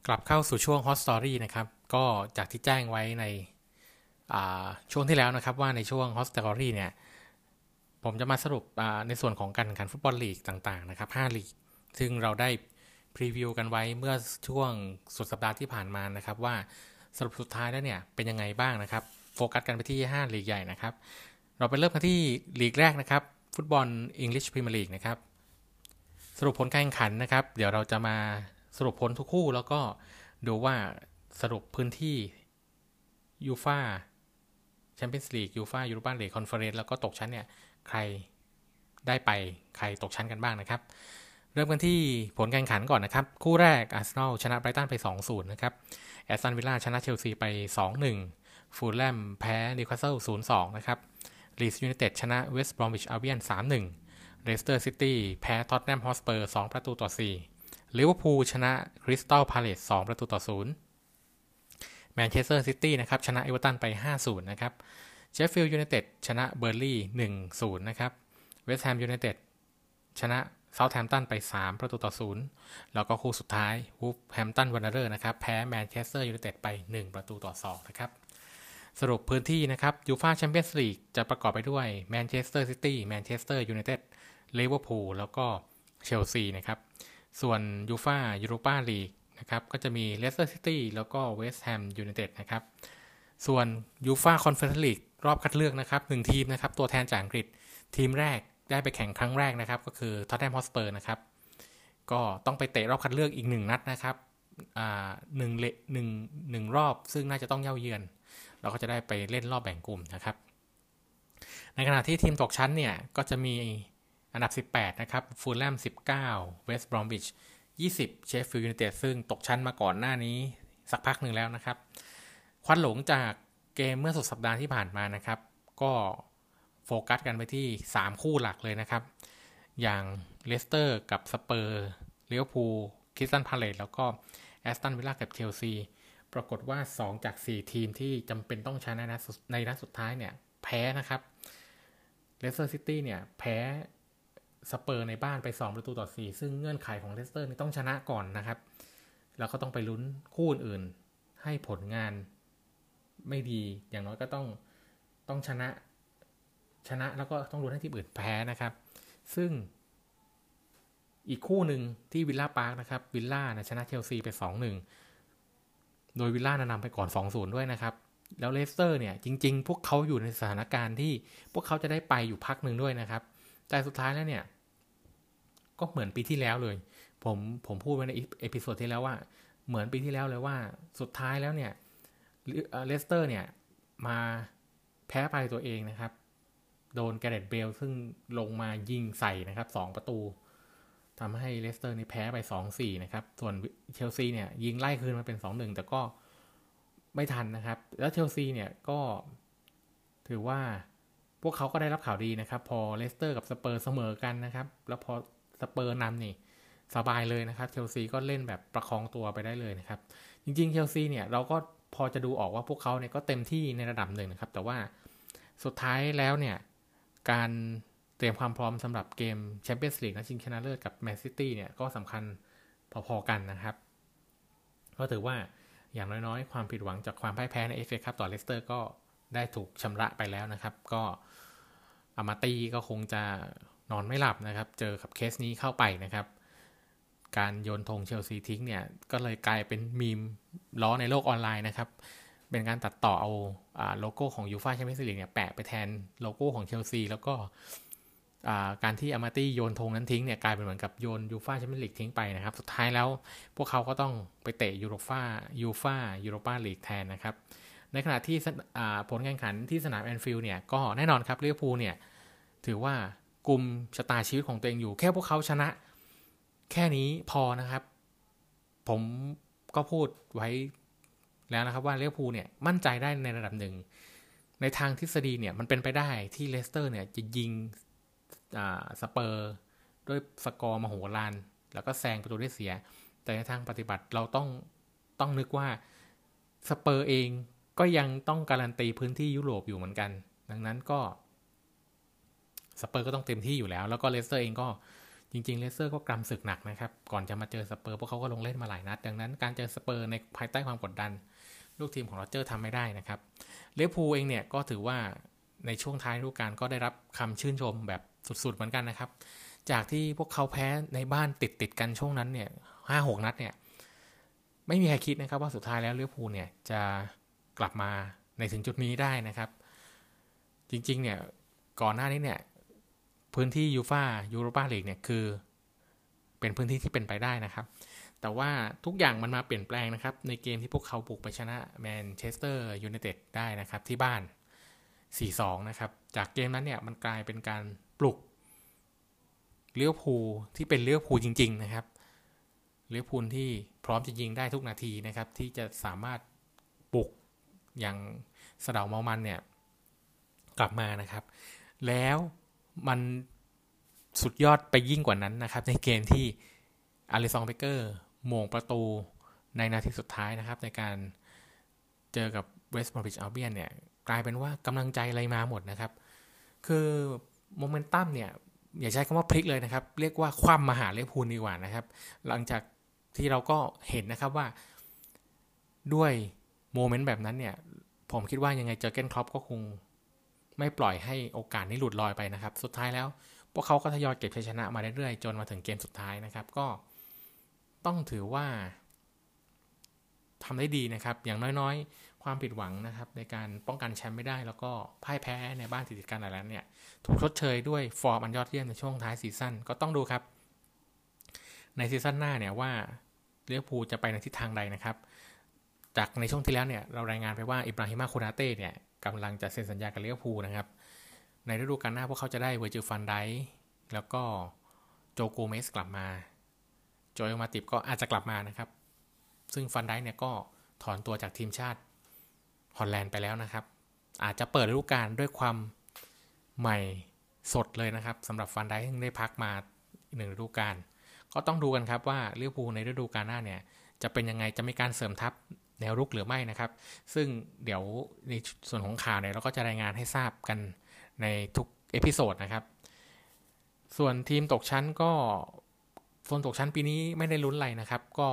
กลับเข้าสู่ช่วง Hot Story นะครับ ก็จากที่แจ้งไว้ในช่วงที่แล้วนะครับ ว่าในช่วง Hot Story เนี่ย ผมจะมาสรุปในส่วนของการแข่งขันฟุตบอลลีกต่างๆนะครับ5ลีก ซึ่งเราได้พรีวิวกันไว้เมื่อช่วงสุดสัปดาห์ที่ผ่านมานะครับ ว่าสรุปสุดท้ายแล้วเนี่ยเป็นยังไงบ้างนะครับ โฟกัสกันไปที่ 5 ลีกใหญ่นะครับ เราไปเริ่มกันที่ลีกแรกนะครับ ฟุตบอลอังกฤษพรีเมียร์ลีกนะครับ สรุปผลการแข่งขันนะครับ เดี๋ยวเราจะมา สรุปผลทุกคู่แล้วก็ดูว่าสรุปพื้นที่ยูฟาแชมเปี้ยนส์ลีกยูฟายูโรปาลีกคอนเฟอเรนซ์แล้วก็ตกชั้นเนี่ย ใครได้ไปใครตกชั้นกันบ้างนะครับ เริ่มกันที่ผลการแข่งขันก่อนนะครับ คู่แรกอาร์เซนอลชนะไบรตันไป 2-0 นะครับแอสตันวิลล่าชนะเชลซีไป 2-1 ฟูแล่มแพ้นิวคาสเซิล 0-2 นะครับลีดส์ยูไนเต็ดชนะเวสต์บรอมวิชอัลเบี้ยน 3-1 เลสเตอร์ซิตี้แพ้ท็อตแนมฮอตสเปอร์ 2 ประตูต่อ 4 ลิเวอร์พูลชนะคริสตัลพาเลส2ประตูต่อ0แมนเชสเตอร์ซิตี้นะครับชนะเอเวอร์ตันไป 5-0 นะครับเชฟฟิลด์ยูไนเต็ดชนะเบิร์นลี่ย์1-0 นะครับเวสต์แฮมยูไนเต็ดชนะเซาท์แฮมตันไป 3 ประตูต่อศูนย์แล้วก็คู่สุดท้ายวูล์ฟแฮมป์ตันวันเดอเรอร์สนะครับแพ้แมนเชสเตอร์ยูไนเต็ดไป 1 ประตูต่อ2นะครับสรุปพื้นที่นะครับยูฟาแชมเปี้ยนส์ลีกจะประกอบไปด้วยแมนเชสเตอร์ซิตี้แมนเชสเตอร์ยูไนเต็ดลิเวอร์พูลแล้วก็เชลซีนะครับ ส่วนยูฟายูโรปาลีกนะครับก็จะมีเลสเตอร์ซิตี้แล้วก็เวสต์แฮมยูไนเต็ดนะครับส่วนยูฟาคอนเฟอเรนซ์ลีกรอบคัดเลือกนะครับหนึ่งทีมนะครับตัวแทนจากอังกฤษทีมแรกได้ไปแข่งครั้งแรกนะครับ ก็คือท็อตแนมฮอตสเปอร์นะครับก็ต้องไปเตะรอบคัดเลือกอีกหนึ่งนัดนะครับหนึ่งเลกหนึ่งหนึ่งรอบ ซึ่งน่าจะต้องเหย้าเยือน เราก็จะได้ไปเล่นรอบแบ่งกลุ่มนะครับ ในขณะที่ทีมตกชั้นเนี่ย ก็จะมี อันดับ 18 นะครับฟูลแลม 19 เวสต์บรอมวิช 20 เชฟฟิลด์ยูไนเต็ดซึ่งตกชั้นมาก่อนหน้านี้ สักพักหนึ่งแล้วนะครับ ควันหลงจากเกมเมื่อสุดสัปดาห์ที่ผ่านมานะครับ ก็โฟกัสกันไปที่ 3 คู่หลักเลยนะครับ อย่างเลสเตอร์กับสเปอร์ลิเวอร์พูลคริสตัลพาเลซแล้วก็แอสตันวิลล่ากับเชลซีปรากฏว่า 2 จาก 4 ทีมที่จำเป็นต้องชนะในนัดสุดท้ายเนี่ย แพ้นะครับเลสเตอร์ซิตี้เนี่ย แพ้ สเปอร์ในบ้านไป 2 ประตูต่อ 4 ซึ่งเงื่อนไขของเลสเตอร์นี่ต้องชนะก่อนนะครับ แล้วก็ต้องไปลุ้นคู่อื่นให้ผลงานไม่ดี อย่างน้อยก็ต้องต้องชนะชนะแล้วก็ต้องลุ้นให้ทีมอื่นแพ้นะครับ ซึ่งอีกคู่หนึ่งที่วิลล่าพาร์คนะครับวิลล่านะชนะเชลซีไป 2-1 โดยวิลล่านำไปก่อน 2-0 ด้วยนะครับ แล้วเลสเตอร์เนี่ยจริง ๆ พวกเขาอยู่ในสถานการณ์ที่พวกเขาจะได้ไปอยู่พักหนึ่งด้วยนะครับ แต่สุดท้ายแล้วเนี่ย ก็เหมือนปีที่แล้วเลย ผมผมพูดไว้ใน episode ที่แล้วว่า เหมือนปีที่แล้วเลยว่า สุดท้ายแล้วเนี่ยเลสเตอร์เนี่ย มาแพ้ไปตัวเองนะครับ โดนแกเรตเบลซึ่งลงมายิงใส่นะครับสองประตูทำให้เลสเตอร์นี่แพ้ไป 2-4 นะครับ ส่วนเชลซีเนี่ยยิงไล่คืนมาเป็น 2-1 แต่ก็ไม่ทันนะครับ แล้วเชลซีเนี่ยก็ถือว่า พวกเขาก็ได้รับข่าวดีนะครับ พอเลสเตอร์กับสเปอร์เสมอกันนะครับ แล้วพอสเปอร์นำนี่สบายเลยนะครับเชลซีก็เล่นแบบประคองตัวไปได้เลยนะครับ จริงๆเชลซีเนี่ยเราก็พอจะดูออกว่าพวกเขาเนี่ยก็เต็มที่ในระดับหนึ่งนะครับ แต่ว่าสุดท้ายแล้วเนี่ย การเตรียมความพร้อมสำหรับเกมแชมเปี้ยนส์ลีกนะชิงชนะเลิศกับแมนซิตี้เนี่ยก็สำคัญพอๆกันนะครับ ก็ถือว่าอย่างน้อยๆ ความผิดหวังจากความพ่ายแพ้ในเอฟเอคัพต่อเลสเตอร์ก็ได้ถูกชำระไปแล้วนะครับ ก็ อามาตีก็คงจะนอนไม่หลับนะครับ เจอกับเคสนี้เข้าไปนะครับ การโยนธงเชลซีทิ้งเนี่ยก็เลยกลายเป็นมีมล้อในโลกออนไลน์นะครับ เป็นการตัดต่อเอาโลโก้ของยูฟาแชมเปี้ยนส์ลีกเนี่ยแปะไปแทนโลโก้ของเชลซีแล้วก็การที่อามาตี้โยนธงนั้นทิ้งเนี่ยกลายเป็นเหมือนกับโยนยูฟาแชมเปี้ยนส์ลีกทิ้งไปนะครับ สุดท้ายแล้วพวกเขาก็ต้องไปเตะยูโรฟายูฟายูโรปาลีกแทนนะครับ ในขณะที่ผลแข่งขันที่สนามแอนฟิลด์เนี่ยก็แน่นอนครับลิเวอร์พูลเนี่ยถือว่ากลุ่มชะตาชีวิตของตัวเองอยู่ แค่พวกเขาชนะ แค่นี้พอนะครับ ผมก็พูดไว้แล้วนะครับว่าลิเวอร์พูลเนี่ยมั่นใจได้ในระดับหนึ่ง ในทางทฤษฎีเนี่ยมันเป็นไปได้ที่เลสเตอร์เนี่ยจะยิงสเปอร์ด้วยสกอร์มโหฬารแล้วก็แซงประตูได้เสีย แต่ในทางปฏิบัติเราต้องต้องนึกว่าสเปอร์เอง ก็ยังต้องการันตีพื้นที่ยุโรปอยู่เหมือนกัน ดังนั้นก็สเปอร์ก็ต้องเต็มที่อยู่แล้ว แล้วก็เลสเตอร์เองก็จริงๆเลสเตอร์ก็กรำศึกหนักนะครับ ก่อนจะมาเจอสเปอร์พวกเขาก็ลงเล่นมาหลายนัด ดังนั้นการเจอสเปอร์ในภายใต้ความกดดัน ลูกทีมของโรเจอร์ทำไม่ได้นะครับลิเวอร์พูลเองเนี่ยก็ถือว่าในช่วงท้ายฤดูกาลก็ได้รับคำชื่นชมแบบสุดๆเหมือนกันนะครับ จากที่พวกเขาแพ้ในบ้านติดติดกันช่วงนั้นเนี่ยห้าหกนัดเนี่ย ไม่มีใครคิดนะครับว่าสุดท้ายแล้วเลี้ยวภูเนี่ยจะ กลับมาในถึงจุดนี้ได้นะครับ จริงๆเนี่ยก่อนหน้านี้เนี่ยพื้นที่ยูฟายูโรปาลีกเนี่ยคือเป็นพื้นที่ที่เป็นไปได้นะครับ แต่ว่าทุกอย่างมันมาเปลี่ยนแปลงนะครับ ในเกมที่พวกเขาบุกไปชนะแมนเชสเตอร์ยูไนเต็ดได้นะครับที่บ้าน 4-2 นะครับ จากเกมนั้นเนี่ยมันกลายเป็นการปลุกเลี้ยวภูที่เป็นเลี้ยวภูจริง ๆ นะครับเลี้ยวภูที่พร้อมจะยิงได้ทุกนาทีนะครับ ที่จะสามารถปลุก อย่างสะเดาเมามันเนี่ยกลับมานะครับ แล้วมันสุดยอดไปยิ่งกว่านั้นนะครับ ในเกมที่อาริซองเบเกอร์โมงประตูในนาทีสุดท้ายนะครับ ในการเจอกับเวสต์บอริชอัลเบียนเนี่ยกลายเป็นว่ากำลังใจอะไรมาหมดนะครับ คือโมเมนตัมเนี่ยอย่าใช้คำว่าพลิกเลยนะครับ เรียกว่าคว่ำมหาเลพูนดีกว่านะครับ หลังจากที่เราก็เห็นนะครับว่าด้วย โมเมนต์แบบนั้นเนี่ย ผมคิดว่ายังไงเจอเกนครอปก็คง ไม่ปล่อยให้โอกาสนี้หลุดลอยไปนะครับ สุดท้ายแล้ว พวกเขาก็ทยอยเก็บชัยชนะมาเรื่อยๆจนมาถึงเกมสุดท้ายนะครับ ก็ต้องถือว่าทำได้ดีนะครับ อย่างน้อยๆ ความผิดหวังนะครับ ในการป้องกันแชมป์ไม่ได้ แล้วก็พ่ายแพ้ในบ้านติดกันหลายแล้วเนี่ย ถูกชดเชยด้วยฟอร์มอันยอดเยี่ยมในช่วงท้ายซีซั่นก็ต้องดูครับ ในซีซั่นหน้าเนี่ยว่าลิเวอร์พูลจะไปในทิศทางใดนะครับ จากในช่วงที่แล้วเนี่ยเรารายงานไปว่าอิบราฮิมาโคนาเต้เนี่ยกำลังจะเซ็นสัญญากับลิเวอร์พูลนะครับ ในฤดูกาลหน้าพวกเขาจะได้เวอร์จิลฟานไดจ์คแล้วก็โจโกเมซกลับมาโจเอลมาติปก็อาจจะกลับมานะครับ ซึ่งฟานไดจ์คเนี่ยก็ถอนตัวจากทีมชาติฮอลแลนด์ไปแล้วนะครับ อาจจะเปิดฤดูกาลด้วยความใหม่สดเลยนะครับสำหรับฟานไดจ์คที่ได้พักมาหนึ่งฤดูกาลก็ต้องดูกันครับว่าลิเวอร์พูลในฤดูกาลหน้าเนี่ยจะเป็นยังไงจะมีการเสริมทัพ แนวรุกหรือไม่นะครับ ซึ่งเดี๋ยวในส่วนของข่าวเนี่ยเราก็จะรายงานให้ทราบกันในทุก episode นะครับ ส่วนทีมตกชั้นก็โซนตกชั้นปีนี้ไม่ได้ลุ้นอะไรนะครับ ก็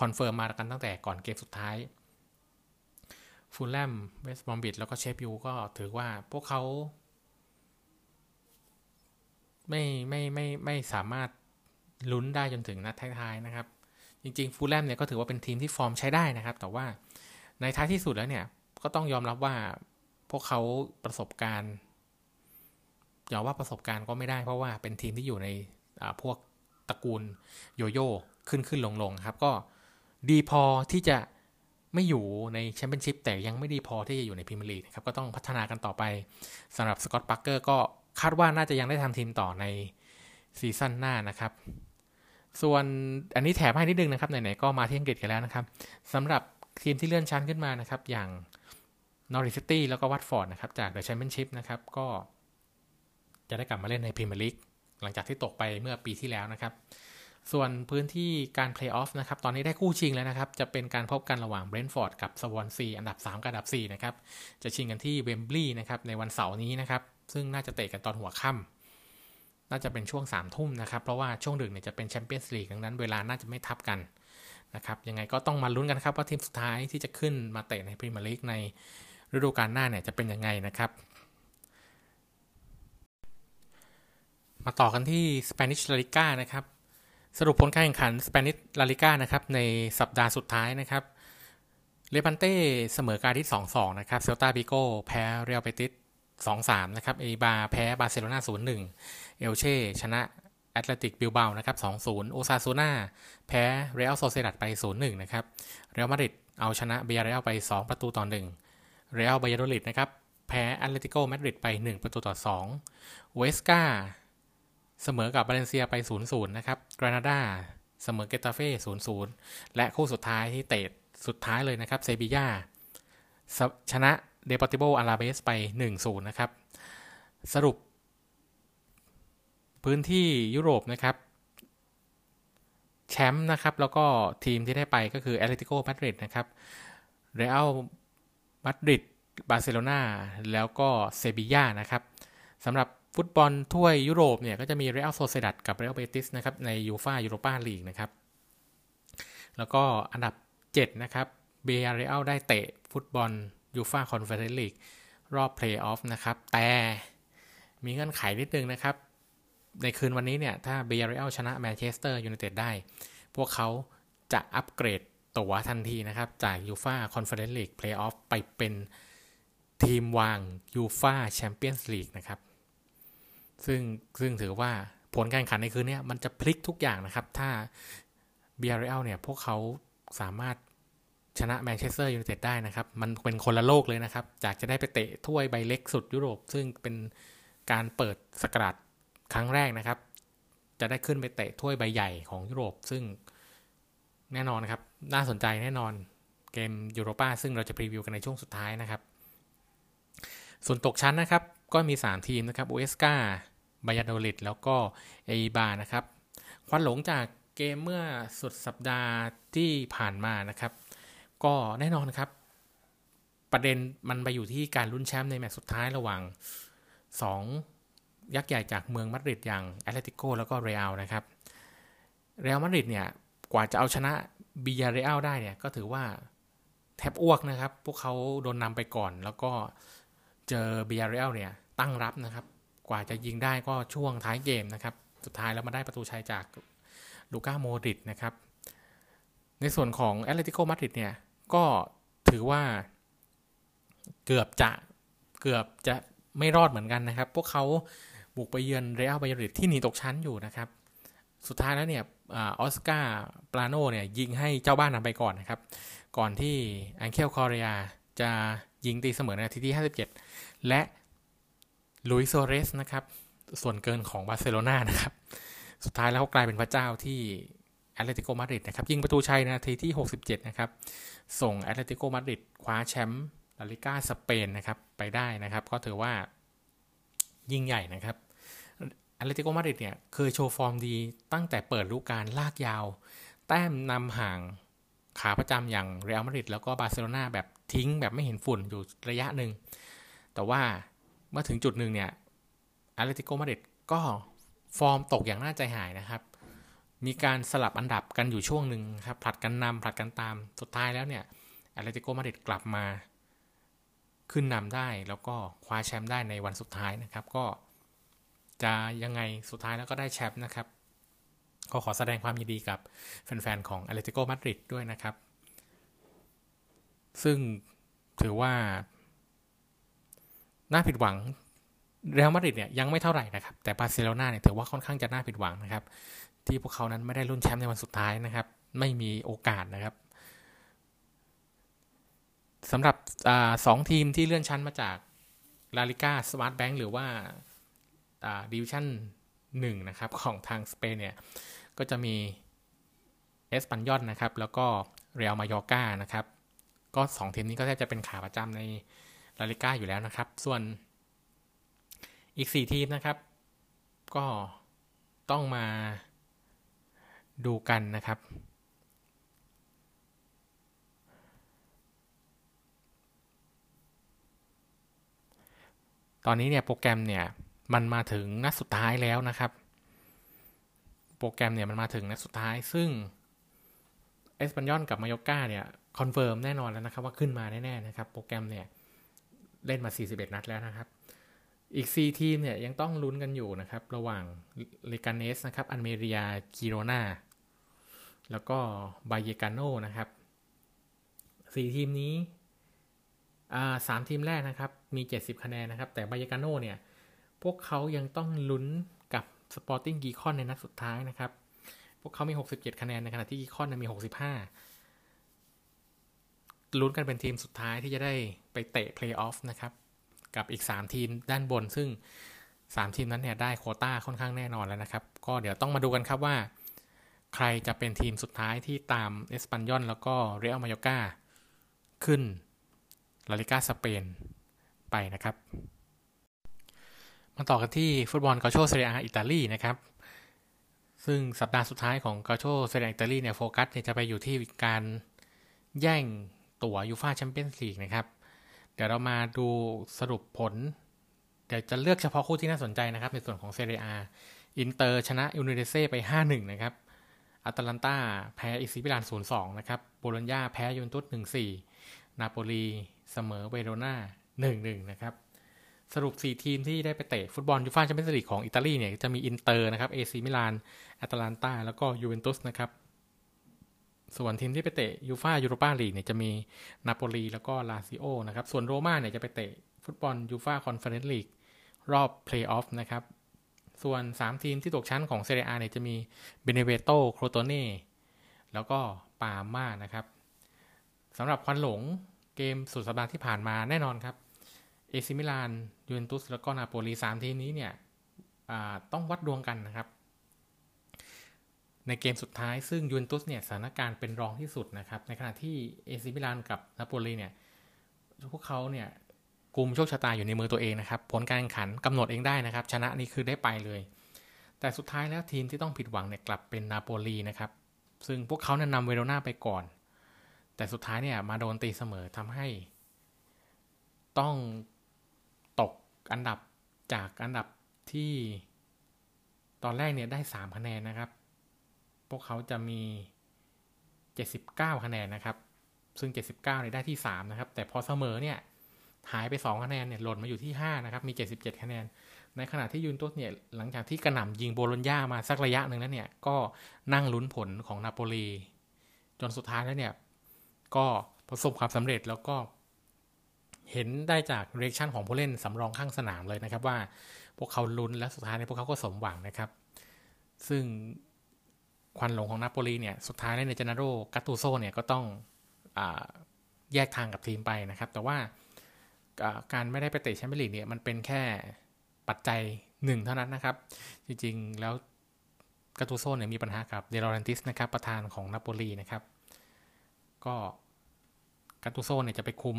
คอนเฟิร์มมากันตั้งแต่ก่อนเกมสุดท้ายฟูลแลมเวสต์บรอมวิชแล้วก็เชฟยูก็ถือว่าพวกเขา ไม่ไม่ไม่ไม่สามารถลุ้นได้จนถึงนัดท้ายๆนะครับ จริงๆ ฟูลแลมเนี่ยก็ถือว่าเป็นทีมที่ฟอร์มใช้ได้นะครับ แต่ว่าในท้ายที่สุดแล้วเนี่ย ก็ต้องยอมรับว่าพวกเขาประสบการณ์อย่าว่าประสบการณ์ก็ไม่ได้เพราะว่าเป็นทีมที่อยู่ในพวกตระกูลโยโย่ขึ้นขึ้นลงลงครับ ก็ดีพอที่จะไม่อยู่ในแชมเปี้ยนชิพแต่ยังไม่ดีพอที่จะอยู่ในพรีเมียร์ลีกครับก็ต้องพัฒนากันต่อไปสำหรับสกอตต์พาร์กเกอร์ก็คาดว่าน่าจะยังได้ทำทีมต่อในซีซั่นหน้านะครับ ส่วนอันนี้แถมให้นิดนึงนะครับไหนๆก็มาที่อังกฤษกันแล้วนะครับสำหรับทีมที่เลื่อนชั้นขึ้นมานะครับ อย่างนอริชซิตี้แล้วก็วัตฟอร์ดนะครับ จากเดอะแชมเปี้ยนชิพนะครับ ก็จะได้กลับมาเล่นในพรีเมียร์ลีกหลังจากที่ตกไปเมื่อปีที่แล้วนะครับ ส่วนพื้นที่การเพลย์ออฟนะครับ ตอนนี้ได้คู่ชิงแล้วนะครับ จะเป็นการพบกันระหว่างเบรนท์ฟอร์ดกับสวอนซีอันดับ 3 กับอันดับ 4 นะครับ จะชิงกันที่เวมบลีย์นะครับในวันเสาร์นี้นะครับ ซึ่งน่าจะเตะกันตอนหัวค่ำ น่าจะเป็นช่วงสามทุ่มนะครับ เพราะว่าช่วงดึกเนี่ยจะเป็นแชมเปี้ยนส์ลีกดังนั้นเวลาน่าจะไม่ทับกันนะครับยังไงก็ต้องมาลุ้นกันครับว่าทีมสุดท้ายที่จะขึ้นมาเตะในพรีเมียร์ลีกในฤดูกาลหน้าเนี่ยจะเป็นยังไงนะครับ มาต่อกันที่ Spanish La Liga นะครับสรุปผลการแข่งขัน Spanish La Liga นะครับในสัปดาห์สุดท้ายนะครับเลบันเต้เสมอกาดิซ2-2นะครับเซลตาบิโก้แพ้เรียลเบติส2-3นะครับเออิบาร์แพ้บาร์เซโลนา0-1 เอลเช่ ชนะแอตเลติกบิลเบานะครับ2-0 โอซาซูน่าแพ้เรอัลโซเซดัดไป 0-1 นะครับ เรอัลมาดริดเอาชนะบียาร์เรอัลไป 2 ประตูต่อ1เรอัลบายาโดลิดนะครับ แพ้แอตเลติโกมาดริดไป 1 ประตูต่อ2เวสกาเสมอกับบาเลนเซียไป 0-0 นะครับ กรานาดาเสมอเกตาเฟ่0-0 และคู่สุดท้ายที่เตะสุดท้ายเลยนะครับเซบีย่าชนะเดปอร์ติโบอลาเบสไป 1-0 นะครับ สรุป พื้นที่ยุโรปนะครับแชมป์นะครับ แล้วก็ทีมที่ได้ไปก็คือแอตเลติโกมาดริดนะครับเรอัลมาดริดบาร์เซโลนาแล้วก็เซบีย่านะครับสำหรับฟุตบอลถ้วยยุโรปเนี่ยก็จะมีเรอัลโซเซดัดกับเรอัลเบติสนะครับในยูฟายูโรปาลีกนะครับ แล้วก็อันดับ 7 นะครับบียาร์เรอัลได้เตะฟุตบอลยูฟาคอนเฟอเรนซ์ลีกรอบเพลย์ออฟนะครับ แต่มีเงื่อนไขนิดนึงนะครับ ในคืนวันนี้เนี่ย ถ้าบียาร์เรอัลชนะแมนเชสเตอร์ยูไนเต็ดได้ พวกเขาจะอัปเกรดตั๋วทันทีนะครับ จากยูฟาคอนเฟอเรนซ์ลีกเพลย์ออฟไปเป็นทีมวางยูฟาแชมเปี้ยนส์ลีกนะครับ ซึ่งซึ่งถือว่าผลการแข่งขันในคืนนี้มันจะพลิกทุกอย่างนะครับ ถ้า บียาร์เรอัลเนี่ย พวกเขาสามารถชนะแมนเชสเตอร์ยูไนเต็ดได้นะครับ มันเป็นคนละโลกเลยนะครับ จากจะได้ไปเตะถ้วยใบเล็กสุดยุโรป ซึ่งเป็นการเปิดศักราช ครั้งแรกนะครับ จะได้ขึ้นไปเตะถ้วยใบใหญ่ของยุโรป ซึ่งแน่นอนครับ น่าสนใจแน่นอนเกมยูโรปาซึ่งเราจะพรีวิวกันในช่วงสุดท้ายนะครับ ส่วนตกชั้นนะครับ ก็มี 3 ทีมนะครับอูเอสกาบายาโดลิดแล้วก็เออิบาร์นะครับ ควันหลงจากเกมเมื่อสุดสัปดาห์ที่ผ่านมานะครับ ก็แน่นอนครับ ประเด็นมันไปอยู่ที่การลุ้นแชมป์ในแมตช์สุดท้ายระหว่าง 2 ยักษ์ใหญ่จากเมืองมาดริดอย่างแอตเลติโกแล้วก็เรอัลนะครับ เรอัลมาดริดเนี่ยกว่าจะเอาชนะบียาร์เรอัลได้เนี่ยก็ถือว่าแทบอ้วกนะครับ พวกเขาโดนนำไปก่อน แล้วก็เจอบียาร์เรอัลเนี่ยตั้งรับนะครับ กว่าจะยิงได้ก็ช่วงท้ายเกมนะครับ สุดท้ายแล้วมาได้ประตูชัยจากลูก้าโมดริชนะครับ ในส่วนของแอตเลติโกมาดริดเนี่ยก็ถือว่าเกือบจะเกือบจะไม่รอดเหมือนกันนะครับ พวกเขา บุกไปเยือนเรอัลบายาโดลิดที่หนีตกชั้นอยู่นะครับ สุดท้ายแล้วเนี่ยออสการ์ปลาโนเนี่ยยิงให้เจ้าบ้านนำไปก่อนนะครับ ก่อนที่อังเคลกอร์เรอาจะยิงตีเสมอในนาทีที่ 57 และหลุยส์ซัวเรซนะครับ ส่วนเกินของบาร์เซโลนานะครับ สุดท้ายแล้วเขากลายเป็นพระเจ้าที่แอตเลติโกมาดริดนะครับ ยิงประตูชัยในนาทีที่ 67 นะครับ ส่งแอตเลติโกมาดริดคว้าแชมป์ลาลิก้าสเปนนะครับ ไปได้นะครับ ก็ถือว่ายิ่งใหญ่นะครับ แอตเลติโกมาดริดเนี่ยเคยโชว์ฟอร์มดีตั้งแต่เปิดฤดูกาลลากยาว แต้มนำห่างขาประจำอย่างเรอัลมาดริดแล้วก็บาร์เซโลนาแบบทิ้งแบบไม่เห็นฝุ่นอยู่ระยะหนึ่ง แต่ว่าเมื่อถึงจุดหนึ่งเนี่ยแอตเลติโกมาดริดก็ฟอร์มตกอย่างน่าใจหายนะครับ มีการสลับอันดับกันอยู่ช่วงหนึ่งครับผลัดกันนำผลัดกันตาม สุดท้ายแล้วเนี่ยแอตเลติโกมาดริดกลับมา ขึ้นนำได้แล้วก็คว้าแชมป์ได้ในวันสุดท้ายนะครับ ก็ จะยังไงสุดท้ายแล้วก็ได้แชมป์นะครับ ก็ขอแสดงความยินดีกับแฟนๆ ของแอตเลติโกมาดริดด้วยนะครับ ซึ่งถือว่า น่าผิดหวังเรอัลมาดริดเนี่ยยังไม่เท่าไหร่นะครับ แต่บาร์เซโลนาเนี่ยถือว่าค่อนข้างจะน่าผิดหวังนะครับ ที่พวกเขานั้นไม่ได้ลุ้นแชมป์ในวันสุดท้ายนะครับ ไม่มีโอกาสนะครับสำหรับอสองทีมที่เลื่อนชั้นมาจากลาลิก้าสมาร์ทแบงค์หรือว่า ดิวิชั่นหนึ่งนะครับของทางสเปนเนี่ย ก็จะมีเอสปันยอนนะครับ แล้วก็เรอัลมายอร์กานะครับ ก็สองทีมนี้ก็แทบจะเป็นขาประจำในลาลิก้าอยู่แล้วนะครับ ส่วนอีก 4 ทีมนะครับ ก็ต้องมาดูกันนะครับ ตอนนี้เนี่ยโปรแกรมเนี่ย มันมาถึงนัดสุดท้ายแล้วนะครับ โปรแกรมเนี่ยมันมาถึงนัดสุดท้าย ซึ่งเอสปันยอนกับมายอร์กาเนี่ย confirm แน่นอนแล้วนะครับว่าขึ้นมาแน่ๆนะครับ โปรแกรมเนี่ยเล่นมา 41 นัดแล้วนะครับ อีก 4 ทีมเนี่ยยังต้องลุ้นกันอยู่นะครับ ระหว่างเลกาเนสนะครับ อัลเมเรียกิโรนาแล้วก็บาเยกาโนนะครับ4ทีมนี้สามทีมแรกนะครับ มี 70 คะแนนนะครับ แต่บาเยกาโนเนี่ย พวกเขายังต้องลุ้นกับสปอร์ติ้งกีคอนในนัดสุดท้ายนะครับ พวกเขามี 67 คะแนนในขณะที่กีคอนมี 65 ลุ้นกันเป็นทีมสุดท้ายที่จะได้ไปเตะเพลย์ออฟนะครับ กับอีก 3 ทีมด้านบน ซึ่ง 3 ทีมนั้นเนี่ยได้โควต้าค่อนข้างแน่นอนแล้วนะครับ ก็เดี๋ยวต้องมาดูกันครับว่า ใครจะเป็นทีมสุดท้ายที่ตามเอสปันยอนแล้วก็เรอัลมายอร์กาขึ้นลาลิกาสเปนไปนะครับ มาต่อกันที่ฟุตบอลกัลโช่เซเรียอิตาลีนะครับ ซึ่งสัปดาห์สุดท้ายของกัลโช่เซเรียอิตาลีเนี่ยโฟกัสเนี่ยจะไปอยู่ที่การแย่งตั๋วยูฟ่าแชมเปี้ยนส์ลีกนะครับ เดี๋ยวเรามาดูสรุปผล เดี๋ยวจะเลือกเฉพาะคู่ที่น่าสนใจนะครับ ในส่วนของเซเรียอินเตอร์ชนะอูดิเนเซ่ไป 5-1 นะครับอตาลันตาแพ้เอซีมิลาน 0-2 นะครับโบโลญญาแพ้ยูเวนตุส 1-4 นาโปลีเสมอเวโรนา1-1 นะครับ สรุป 4 ทีมที่ได้ไปเตะฟุตบอลยูฟ่าแชมเปี้ยนส์ลีกของอิตาลีเนี่ยจะมีอินเตอร์นะครับเอซีมิลานอตาลันตาแล้วก็ยูเวนตุสนะครับ ส่วนทีมที่ไปเตะยูฟ่ายูโรปาลีกเนี่ยจะมีนาโปลีแล้วก็ลาซิโอนะครับ ส่วนโรม่าเนี่ยจะไปเตะฟุตบอลยูฟ่าคอนเฟอเรนซ์ลีกรอบเพลย์ออฟนะครับ ส่วน 3 ทีมที่ตกชั้นของเซเรียเนี่ยจะมีเบเนเวนโต้โครโตเน่แล้วก็ปาร์ม่านะครับสำหรับควันหลงเกมสุดสัปดาห์ที่ผ่านมาแน่นอนครับเอซีมิลาน ยูเวนตุสแล้วก็นาโปลีสามทีมนี้เนี่ยต้องวัดดวงกันนะครับ ในเกมสุดท้ายซึ่งยูเวนตุสเนี่ยสถานการณ์เป็นรองที่สุดนะครับ ในขณะที่เอซีมิลานกับนาโปลีเนี่ยพวกเขาเนี่ยกลุ่มโชคชะตาอยู่ในมือตัวเองนะครับ ผลการแข่งขันกำหนดเองได้นะครับ ชนะนี่คือได้ไปเลย แต่สุดท้ายแล้วทีมที่ต้องผิดหวังเนี่ยกลับเป็นนาโปลีนะครับ ซึ่งพวกเขาเนี่ยนำเวโรนาไปก่อน แต่สุดท้ายเนี่ยมาโดนตีเสมอทำให้ ต้อง อันดับจากอันดับที่ตอนแรกเนี่ยได้ 3 คะแนนนะครับ พวกเขาจะมี 79 คะแนนนะครับ ซึ่ง 79เนี่ยได้ที่ 3 นะครับ แต่พอเสมอเนี่ยหายไป 2 คะแนนเนี่ยหล่นมาอยู่ที่ 5 นะครับ มี 77 คะแนน ในขณะที่ยูเวนตุสเนี่ยหลังจากที่กระหน่ำยิงโบโลญญามาสักระยะหนึ่งแล้วเนี่ยก็นั่งลุ้นผลของนาโปลีจนสุดท้ายแล้วเนี่ยก็ประสบความสำเร็จแล้วก็ เห็นได้จาก reaction ของผู้เล่นสำรองข้างสนามเลยนะครับ ว่าพวกเขาลุ้นและสุดท้ายในพวกเขาก็สมหวังนะครับ ซึ่งควันหลงของนาโปลีเนี่ยสุดท้ายในเจนนาโรกัตตูโซ่เนี่ยก็ต้องอแยกทางกับทีมไปนะครับ แต่ว่าการไม่ได้ไปเตะแชมเปี้ยนลีกเนี่ยมันเป็นแค่ปัจจัยหนึ่งเท่านั้นนะครับ จริงๆแล้วกัตตูโซ่เนี่ยมีปัญหากับเดลอเรนติสนะครับประธานของนาโปลีนะครับ ก็กัตตูโซ่เนี่ยจะไปคุม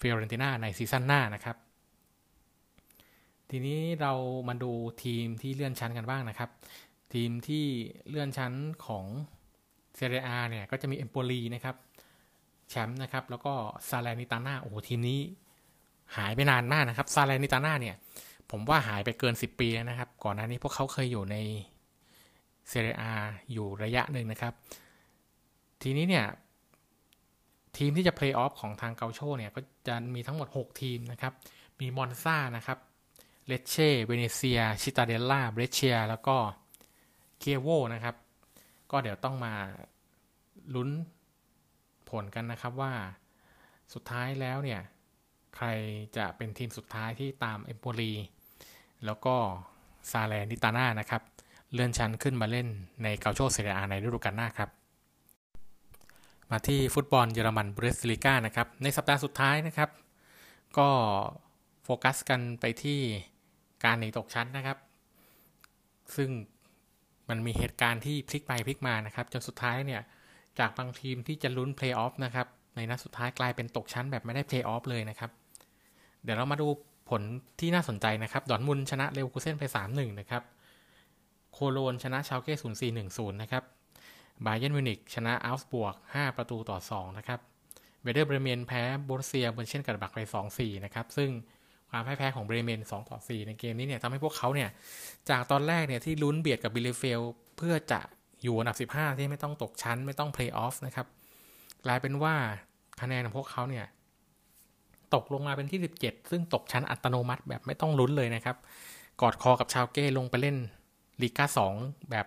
ฟิออเรนติน่าใน season หน้านะครับ ทีนี้เรามาดูทีมที่เลื่อนชั้นกันบ้างนะครับ ทีมที่เลื่อนชั้นของเซเรียเนี่ยก็จะมีเอ็มโปลีนะครับแชมป์นะครับ แล้วก็ซาแลร์นิตาน่าโอ้โหทีมนี้หายไปนานมากนะครับซาแลร์นิตาน่าเนี่ย ผมว่าหายไปเกิน 10 ปีแล้วนะครับ ก่อนหน้านี้พวกเขาเคยอยู่ในเซเรียอาอยู่ระยะหนึ่งนะครับ ทีนี้เนี่ย ทีมที่จะเพลย์ออฟของทางกัลโช่เนี่ยก็จะมีทั้งหมด 6 ทีมนะครับ มีมอนซานะครับเลเช่เวเนเซีย ชิตาเดลล่าเบรเชีย แล้วก็คิเอโว่นะครับ ก็เดี๋ยวต้องมาลุ้นผลกันนะครับว่าสุดท้ายแล้วเนี่ย ใครจะเป็นทีมสุดท้ายที่ตามเอ็มโปลีแล้วก็ซาแลร์นิตาน่านะครับ เลื่อนชั้นขึ้นมาเล่นในกัลโช่เซเรียในฤดูกาลหน้าครับ มาที่ฟุตบอลเยอรมันบุนเดสลีกานะครับ ในสัปดาห์สุดท้ายนะครับ ก็โฟกัสกันไปที่การหนีตกชั้นนะครับ ซึ่งมันมีเหตุการณ์ที่พลิกไปพลิกมานะครับ จนสุดท้ายเนี่ย จากบางทีมที่จะลุ้นเพลย์ออฟนะครับ ในนัดสุดท้ายกลายเป็นตกชั้นแบบไม่ได้เพลย์ออฟเลยนะครับ เดี๋ยวเรามาดูผลที่น่าสนใจนะครับ ดอร์ทมุนด์ชนะเรวกูเซ่นไป 3-1 นะครับ โคโลญจน์ชนะชาลเก้ 0-4 1-0นะครับ บาเยิร์นมิวนิกชนะเอาก์สบวร์ก 5 ประตูต่อ 2 นะครับแวร์เดอร์เบรเมนแพ้โบรุสเซียมึนเช่นกลัดบัคไป 2-4 นะครับ ซึ่งความพ่ายแพ้ของเบรเมน 2 ต่อ 4 ในเกมนี้เนี่ยทำให้พวกเขาเนี่ย จากตอนแรกเนี่ยที่ลุ้นเบียดกับบีเลเฟลด์ เพื่อจะอยู่อันดับ 15 ที่ไม่ต้องตกชั้นไม่ต้องเพลย์ออฟนะครับ กลายเป็นว่าคะแนนของพวกเขาเนี่ย ตกลงมาเป็นที่ 17 ซึ่งตกชั้นอัตโนมัติแบบไม่ต้องลุ้นเลยนะครับ กอดคอกับชาลเก้ลงไปเล่นลีกา2แบบ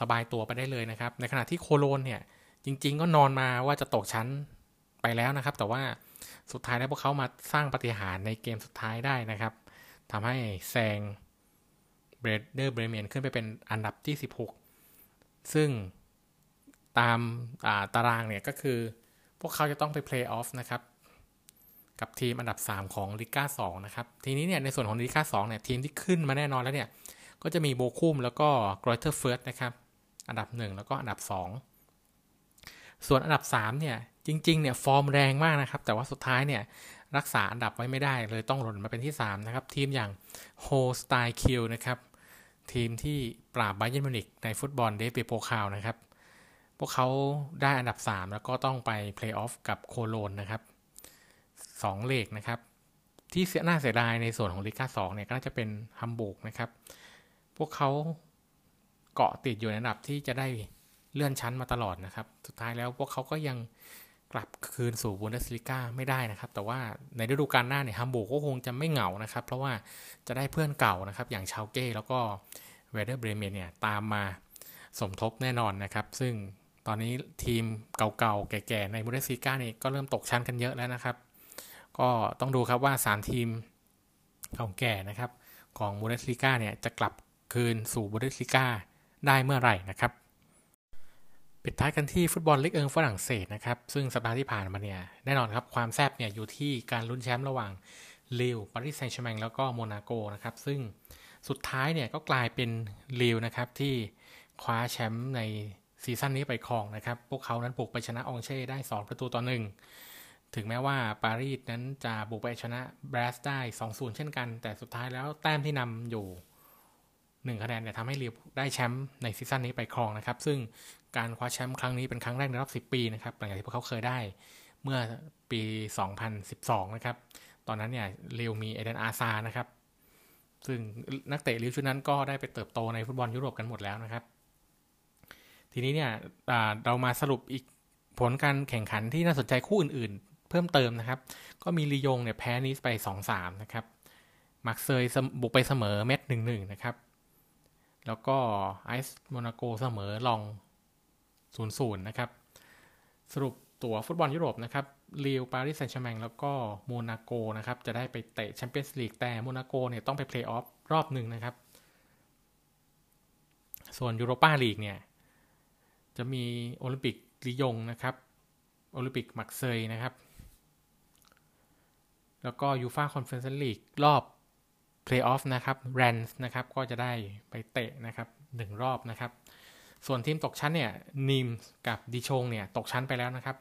สบายตัวไปได้เลยนะครับ ในขณะที่โคโลญจน์เนี่ย จริง ๆ ก็นอนมาว่าจะตกชั้นไปแล้วนะครับ แต่ว่าสุดท้ายแล้วพวกเขามาสร้างปาฏิหาริย์ในเกมสุดท้ายได้นะครับทำให้แซงแวร์เดอร์เบรเมนขึ้นไปเป็นอันดับที่ 16 ซึ่งตามตารางเนี่ยก็คือ พวกเขาจะต้องไปเพลย์ออฟนะครับ กับทีมอันดับ 3 ของลิก้า2นะครับ ทีนี้เนี่ยในส่วนของลิก้า2เนี่ยทีมที่ขึ้นมาแน่นอนแล้วเนี่ย ก็จะมีโบคุมแล้วก็กรอยเธอร์เฟือร์ธนะครับ อันดับ 1 แล้วก็อันดับ 2 ส่วนอันดับ3เนี่ยจริง ๆ เนี่ยฟอร์มแรงมากนะครับ แต่ว่าสุดท้ายเนี่ยรักษาอันดับไว้ไม่ได้เลยต้องหล่นมาเป็นที่ 3 นะครับ ทีมอย่างโฮลสไตน์คีลนะครับ ทีมที่ปราบบาเยิร์นมิวนิกในฟุตบอลเดเอฟเบโพคาลนะครับ พวกเขาได้อันดับ 3 แล้วก็ต้องไปเพลย์ออฟกับโคโลญจน์นะครับ2เลกนะครับ ที่เสียน่าเสียดายในส่วนของลิก้า2เนี่ยก็น่าจะเป็นฮัมบูร์กนะครับ พวกเขา เกาะติดอยู่ในอันดับที่จะได้เลื่อนชั้นมาตลอดนะครับ สุดท้ายแล้วพวกเขาก็ยังกลับคืนสู่บุนเดสลิก้าไม่ได้นะครับ แต่ว่าในฤดูกาลหน้าเนี่ยฮัมบูร์กก็คงจะไม่เหงานะครับ เพราะว่าจะได้เพื่อนเก่านะครับ อย่างชาลเก้แล้วก็แวร์เดอร์เบรเมนเนี่ยตามมาสมทบแน่นอนนะครับ ซึ่งตอนนี้ทีมเก่าๆ แก่ๆ ในบุนเดสลิก้านี่ก็เริ่มตกชั้นกันเยอะแล้วนะครับ ก็ต้องดูครับว่า 3 ทีมเก่าแก่นะครับ ของบุนเดสลิก้าเนี่ยจะกลับคืนสู่บุนเดสลิก้า ได้เมื่อไหร่นะครับปิดท้ายกันที่ฟุตบอลลีกเอิงฝรั่งเศสนะครับ ซึ่งสัปดาห์ที่ผ่านมาเนี่ย แน่นอนครับ ความแซ่บเนี่ยอยู่ที่การลุ้นแชมป์ระหว่างลีลล์ปารีสแซงต์แชร์กแมงแล้วก็โมนาโกนะครับ ซึ่งสุดท้ายเนี่ยก็กลายเป็นลีลล์นะครับ ที่คว้าแชมป์ในซีซั่นนี้ไปครองนะครับ พวกเขานั้นบุกไปชนะอองเช่ร์ได้ 2 ประตูต่อหนึ่งถึงแม้ว่าปารีสนั้นจะบุกไปชนะแบรสต์ได้2-0เช่นกัน แต่สุดท้ายแล้วแต้มที่นำอยู่ 1คะแนนเนี่ยทำให้ลีลล์ได้แชมป์ในซีซั่นนี้ไปครองนะครับ ซึ่งการคว้าแชมป์ครั้งนี้เป็นครั้งแรกในรอบ 10 ปีนะครับหลังจากที่พวกเขาเคยได้เมื่อปี 2012 นะครับ ตอนนั้นเนี่ยลิวมีเอเดนอาซานะครับ ซึ่งนักเตะลิวชุดนั้นก็ได้ไปเติบโตในฟุตบอลยุโรปกันหมดแล้วนะครับ ทีนี้เนี่ยเรามาสรุปอีกผลการแข่งขันที่น่าสนใจคู่อื่น ๆ เพิ่มเติมนะครับ ก็มีลียงเนี่ยแพ้นิสไป 2-3 นะครับ มักเซยบุกไปเสมอเม็ด1-1นะครับ แล้วก็ไอซ์โมนาโกเสมอลอง 0-0 นะครับ สรุปตั๋วฟุตบอลยุโรปนะครับลีลล์ปารีสแซงต์แชร์กแมงแล้วก็โมนาโกนะครับ จะได้ไปเตะแชมเปี้ยนส์ลีกแต่โมนาโกเนี่ยต้องไปเพลย์ออฟรอบหนึ่งนะครับ ส่วนยูโรปาลีกเนี่ย จะมีโอลิมปิกลียงนะครับโอลิมปิกมาร์กเซยนะครับ แล้วก็ยูฟ่าคอนเฟอเรนซ์ลีกรอบ เพลย์ออฟนะครับแรนส์นะครับก็จะได้ไปเตะนะครับหนึ่งรอบนะครับ ส่วนทีมตกชั้นเนี่ยนีมส์กับดิฌงเนี่ยตกชั้นไปแล้วนะครับ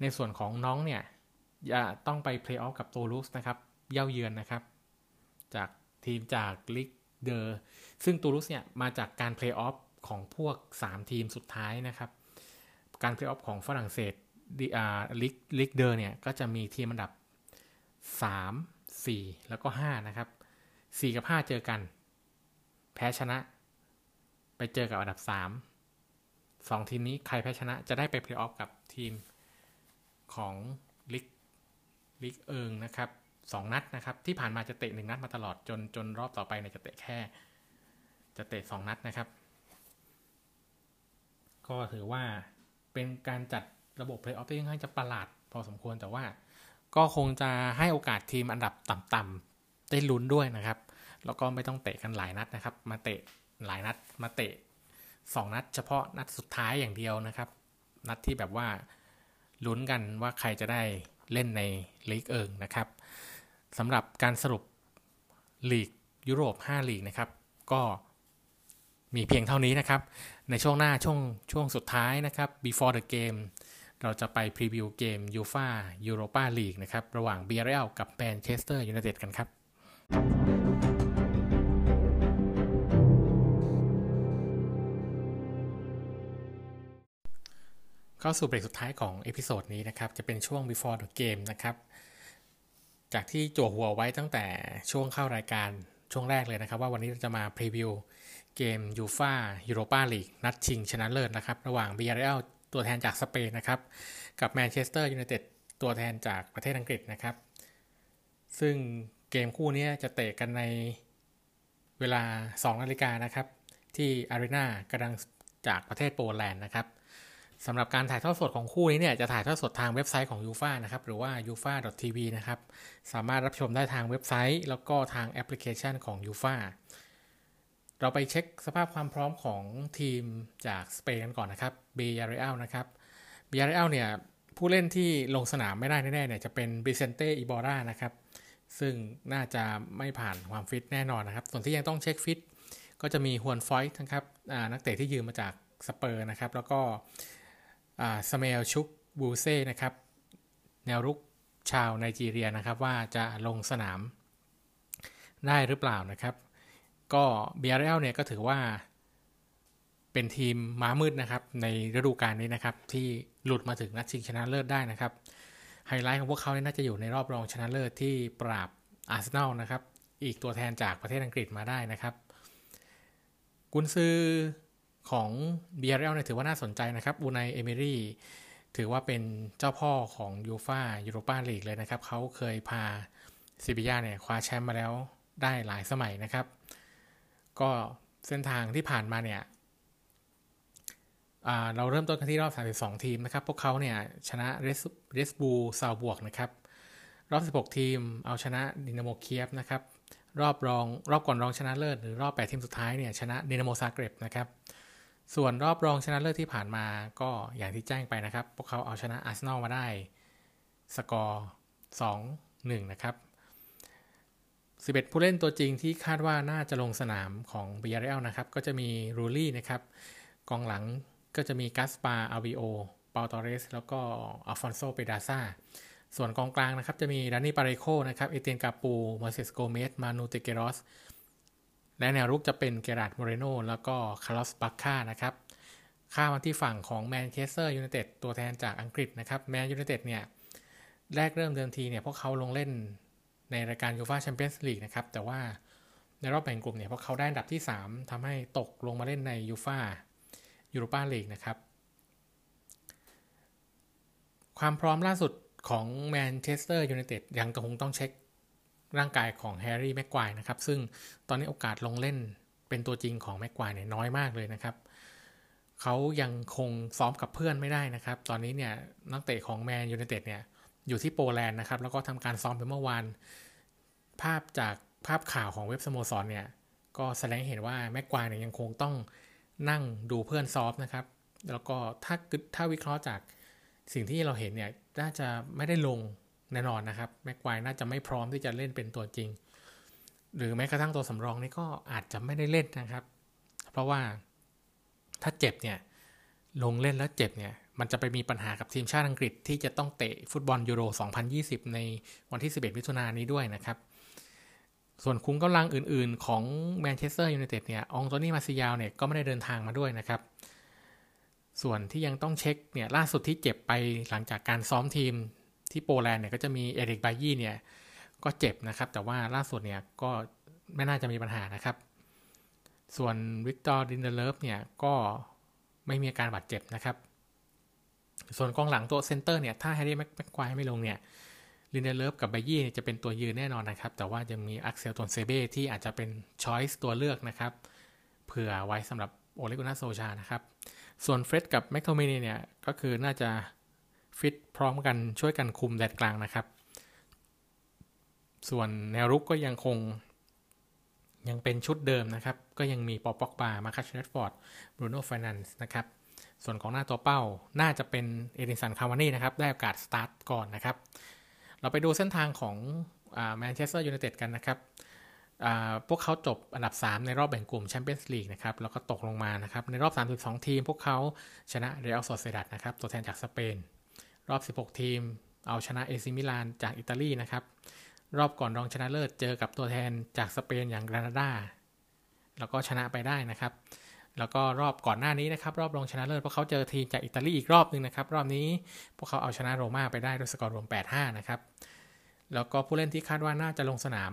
ในส่วนของน็องต์เนี่ยจะต้องไปเพลย์ออฟกับตูลูสนะครับเหย้าเยือนนะครับ จากทีมจากลีกเดอซ์ซึ่งตูลูสเนี่ยมาจากการเพลย์ออฟของพวก 3 ทีมสุดท้ายนะครับ การเพลย์ออฟของฝรั่งเศสลีกลีกเดอซ์เนี่ยก็จะมีทีมอันดับ 3 4 แล้วก็ 5 นะครับ 4กับ5เจอกัน แพ้ชนะ ไปเจอกับอันดับ3 2ทีมนี้ใครแพ้ชนะจะได้ไปเพลย์ออฟกับทีมของลีกลีกเอิงนะครับสองนัดนะครับ ที่ผ่านมาจะเตะหนึ่งนัดมาตลอดจนจนรอบต่อไปเนี่ยจะเตะแค่ จะเตะสองนัดนะครับ ก็ถือว่าเป็นการจัดระบบเพลย์ออฟที่ค่อนข้างจะประหลาดพอสมควรแต่ว่าก็คงจะให้โอกาสทีมอันดับต่ำๆ ได้ลุ้นด้วยนะครับ แล้วก็ไม่ต้องเตะกันหลายนัดนะครับ มาเตะหลายนัดมาเตะสองนัด เฉพาะนัดสุดท้ายอย่างเดียวนะครับ นัดที่แบบว่าลุ้นกันว่าใครจะได้เล่นในลีกเอิงนะครับสำหรับการสรุปลีกยุโรป 5 ลีกนะครับ ก็มีเพียงเท่านี้นะครับ ในช่วงหน้าช่วงช่วงสุดท้ายนะครับ before the game เราจะไปพรีวิวเกมยูฟ่ายูโรปาลีกนะครับ ระหว่างบียาร์เรอัลกับแมนเชสเตอร์ยูไนเต็ดกันครับ เข้าสู่เบรกสุดท้ายของ episode นี้นะครับ จะเป็นช่วง before the game นะครับ จากที่จั่วหัวไว้ตั้งแต่ช่วงเข้ารายการช่วงแรกเลยนะครับ ว่าวันนี้เราจะมาพรีวิวเกมยูฟ่ายูโรปาลีกนัดชิงชนะเลิศนะครับ ระหว่างบียาร์เรอัลตัวแทนจากสเปนนะครับ กับแมนเชสเตอร์ยูไนเต็ดตัวแทนจากประเทศอังกฤษนะครับ ซึ่ง เกมคู่นี้จะเตะกันในเวลา 2 นาฬิกานะครับ ที่อารีนากดัญสก์จากประเทศโปแลนด์นะครับสำหรับการถ่ายทอดสดของคู่นี้เนี่ยจะถ่ายทอดสดทางเว็บไซต์ของยูฟ่านะครับ หรือว่า u f a t v นะครับ สามารถรับชมได้ทางเว็บไซต์ แล้วก็ทางแอปพลิเคชันของยูฟ่าเราไปเช็คสภาพความพร้อมของทีมจากสเปนกันก่อนนะครับบียาร์เรอัลนะครับบียาร์เรอัลเนี่ยผู้เล่นที่ลงสนามไม่ได้แน่ๆเนี่ยจะเป็นบิเซนเต้อิบอร์ร่านะครับ ซึ่งน่าจะไม่ผ่านความฟิตแน่นอนนะครับ ส่วนที่ยังต้องเช็คฟิตก็จะมีฮวนฟอยต์นะครับนักเตะที่ยืมมาจากสเปอร์สนะครับ แล้วก็ซามูเอลชุคเวเซ่นะครับ แนวรุกชาวไนจีเรียนะครับ ว่าจะลงสนามได้หรือเปล่านะครับ ก็บียาร์เรอัลเนี่ยก็ถือว่าเป็นทีมม้ามืดนะครับ ในฤดูกาลนี้นะครับ ที่หลุดมาถึงนัดชิงชนะเลิศได้นะครับ ไฮไลท์ของพวกเขาเนี่ยน่าจะอยู่ในรอบรองชนะเลิศที่ปราบอาร์เซนอลนะครับ อีกตัวแทนจากประเทศอังกฤษมาได้นะครับ กุนซือของบียาร์เรอัลเนี่ยถือว่าน่าสนใจนะครับอูไนเอเมรี่ถือว่าเป็นเจ้าพ่อของยูฟ่ายูโรปาลีกเลยนะครับ เขาเคยพาซิบิยาเนี่ยคว้าแชมป์มาแล้วได้หลายสมัยนะครับ ก็เส้นทางที่ผ่านมาเนี่ย เราเริ่มต้นกันที่รอบ 32 ทีมนะครับ พวกเขาเนี่ยชนะเรสบูซาวบวกนะครับ รอบ 16 ทีมเอาชนะดินาโมเคียฟนะครับ รอบรองรอบก่อนรองชนะเลิศหรือรอบ 8 ทีมสุดท้ายเนี่ยชนะดินาโมซาเกร็บนะครับ ส่วนรอบรองชนะเลิศที่ผ่านมาก็อย่างที่แจ้งไปนะครับ พวกเขาเอาชนะอาร์เซนอลมาได้สกอร์ 2-1 นะครับ 11 ผู้เล่นตัวจริงที่คาดว่าน่าจะลงสนามของบียาร์เรอัลนะครับ ก็จะมีรูลี่นะครับกองหลัง ก็จะมีกาสปาร์อัลบิโอลเปาตอร์เรส แล้วก็อัลฟอนโซเปดราซาส่วนกองกลางนะครับ จะมีดานี่ปาเรโฆนะครับเอเตียนกาปูโมอิเซสโกเมซมานูตริเกรอสและแนวรุกจะเป็นเคราร์ดโมเรโนแล้วก็คาร์ลอสบัคก้านะครับข้ามาที่ฝั่งของแมนเชสเตอร์ยูไนเต็ดตัวแทนจากอังกฤษนะครับแมนยูไนเต็ดเนี่ยแรกเริ่มเดิมทีเนี่ยพวกเขาลงเล่นในรายการยูฟ่าแชมเปี้ยนส์ลีกนะครับแต่ว่าในรอบแบ่งกลุ่มเนี่ยพวกเขาได้อันดับที่ 3ทำให้ตกลงมาเล่นในยูฟ่า ยูโรปาลีกนะครับ ความพร้อมล่าสุดของแมนเชสเตอร์ยูไนเต็ดยังคงต้องเช็คร่างกายของแฮร์รี่แม็กไกวร์นะครับ ซึ่งตอนนี้โอกาสลงเล่นเป็นตัวจริงของแม็กควายเนี่ยน้อยมากเลยนะครับ เขายังคงซ้อมกับเพื่อนไม่ได้นะครับ ตอนนี้เนี่ยนักเตะของแมนยูไนเต็ดเนี่ยอยู่ที่โปแลนด์นะครับ แล้วก็ทำการซ้อมไปเมื่อวาน ภาพจากภาพข่าวของเว็บสโมสรเนี่ย ก็แสดงเห็นว่าแม็กควายเนี่ยยังคงต้อง นั่งดูเพื่อนซอมนะครับ แล้วก็ถ้าถ้าวิเคราะห์จากสิ่งที่เราเห็นเนี่ยน่าจะไม่ได้ลงแน่นอนนะครับแม็กไกวร์น่าจะไม่พร้อมที่จะเล่นเป็นตัวจริง หรือแม้กระทั่งตัวสำรองนี่ก็อาจจะไม่ได้เล่นนะครับ เพราะว่าถ้าเจ็บเนี่ยลงเล่นแล้วเจ็บเนี่ยมันจะไปมีปัญหากับทีมชาติอังกฤษที่จะต้องเตะฟุตบอลยูโร 2020 ในวันที่ 11 มิถุนายนนี้ด้วยนะครับ ส่วนขุมกำลังอื่นๆ ของแมนเชสเตอร์ยูไนเต็ดเนี่ย อ็องโตนี่มาร์ซิยาลเนี่ยก็ไม่ได้เดินทางมาด้วยนะครับ ส่วนที่ยังต้องเช็คเนี่ยล่าสุดที่เจ็บไปหลังจากการซ้อมทีมที่โปแลนด์เนี่ยก็จะมีเอริกไบยี่เนี่ยก็เจ็บนะครับ แต่ว่าล่าสุดเนี่ยก็ไม่น่าจะมีปัญหานะครับ ส่วนวิกตอร์ลินเดเลิฟเนี่ยก็ไม่มีอาการบาดเจ็บนะครับ ส่วนกองหลังตัวเซนเตอร์เนี่ยถ้าแฮร์รี่แม็กไกวร์ไม่ลงเนี่ย ลินเดเลิฟกับไบยี่จะเป็นตัวยืนแน่นอนนะครับ แต่ว่ายังมีอักเซลตวนเซเบ้ที่อาจจะเป็น choice ตัวเลือกนะครับ เผื่อไว้สำหรับโอเล่กุนนาร์โซลชานะครับ ส่วนเฟร็ดกับแมคโทมิเนย์เนี่ยก็คือน่าจะฟิตพร้อมกันช่วยกันคุมแดนกลางนะครับ ส่วนแนวรุกก็ยังคงยังเป็นชุดเดิมนะครับ ก็ยังมีปอลป็อกบามาร์คัสแรชฟอร์ดบรูโน่แฟร์นันเดสนะครับ ส่วนกองหน้าตัวเป้าน่าจะเป็นเอดิสันคาวานี่นะครับ ได้โอกาสสตาร์ทก่อนนะครับ เราไปดูเส้นทางของแมนเชสเตอร์ยูไนเต็ดกันนะครับพวกเขาจบอันดับ 3 ในรอบแบ่งกลุ่มแชมเปี้ยนส์ลีกนะครับ แล้วก็ตกลงมานะครับ ในรอบ 32 ทีม พวกเขาชนะเรอัลโซเซียดาดนะครับ ตัวแทนจากสเปน รอบ 16 ทีม เอาชนะเอซีมิลานจากอิตาลีนะครับ รอบก่อนรองชนะเลิศเจอกับตัวแทนจากสเปนอย่างกรานาดา แล้วก็ชนะไปได้นะครับ แล้วก็รอบก่อนหน้านี้นะครับ รอบรองชนะเลิศพวกเขาเจอทีมจากอิตาลีอีกรอบหนึ่งนะครับ รอบนี้พวกเขาเอาชนะโรม่าไปได้ด้วยสกอร์รวม 8-5 นะครับ แล้วก็ผู้เล่นที่คาดว่าน่าจะลงสนาม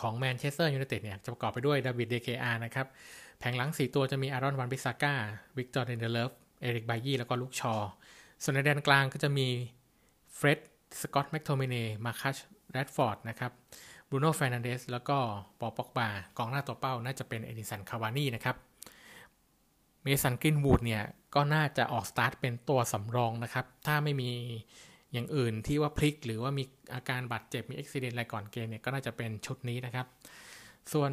ของแมนเชสเตอร์ยูไนเต็ดเนี่ยจะประกอบไปด้วยดาวิดเดเคอาร์นะครับ แผงหลัง 4 ตัวจะมีอารอนวันบิซาก้าวิกตอร์ลินเดเลิฟเอริกไบยี่แล้วก็ลุคชอว์ ส่วนในแดนกลางก็จะมีเฟร็ดสกอตแมคโทมิเนมาคัชแรดฟอร์ดนะครับ บรูโน่แฟร์นันเดสแล้วก็ปอลป็อกบากองหน้าตัวเป้าน่าจะเป็นเอดิสันคาวานี่นะครับเมสันกินวูดเนี่ย ก็น่าจะออกสตาร์ทเป็นตัวสำรองนะครับ ถ้าไม่มีอย่างอื่นที่ว่าพลิก หรือว่ามีอาการบาดเจ็บมีอุบัติเหตุอะไรก่อนเกมเนี่ย ก็น่าจะเป็นชุดนี้นะครับ ส่วน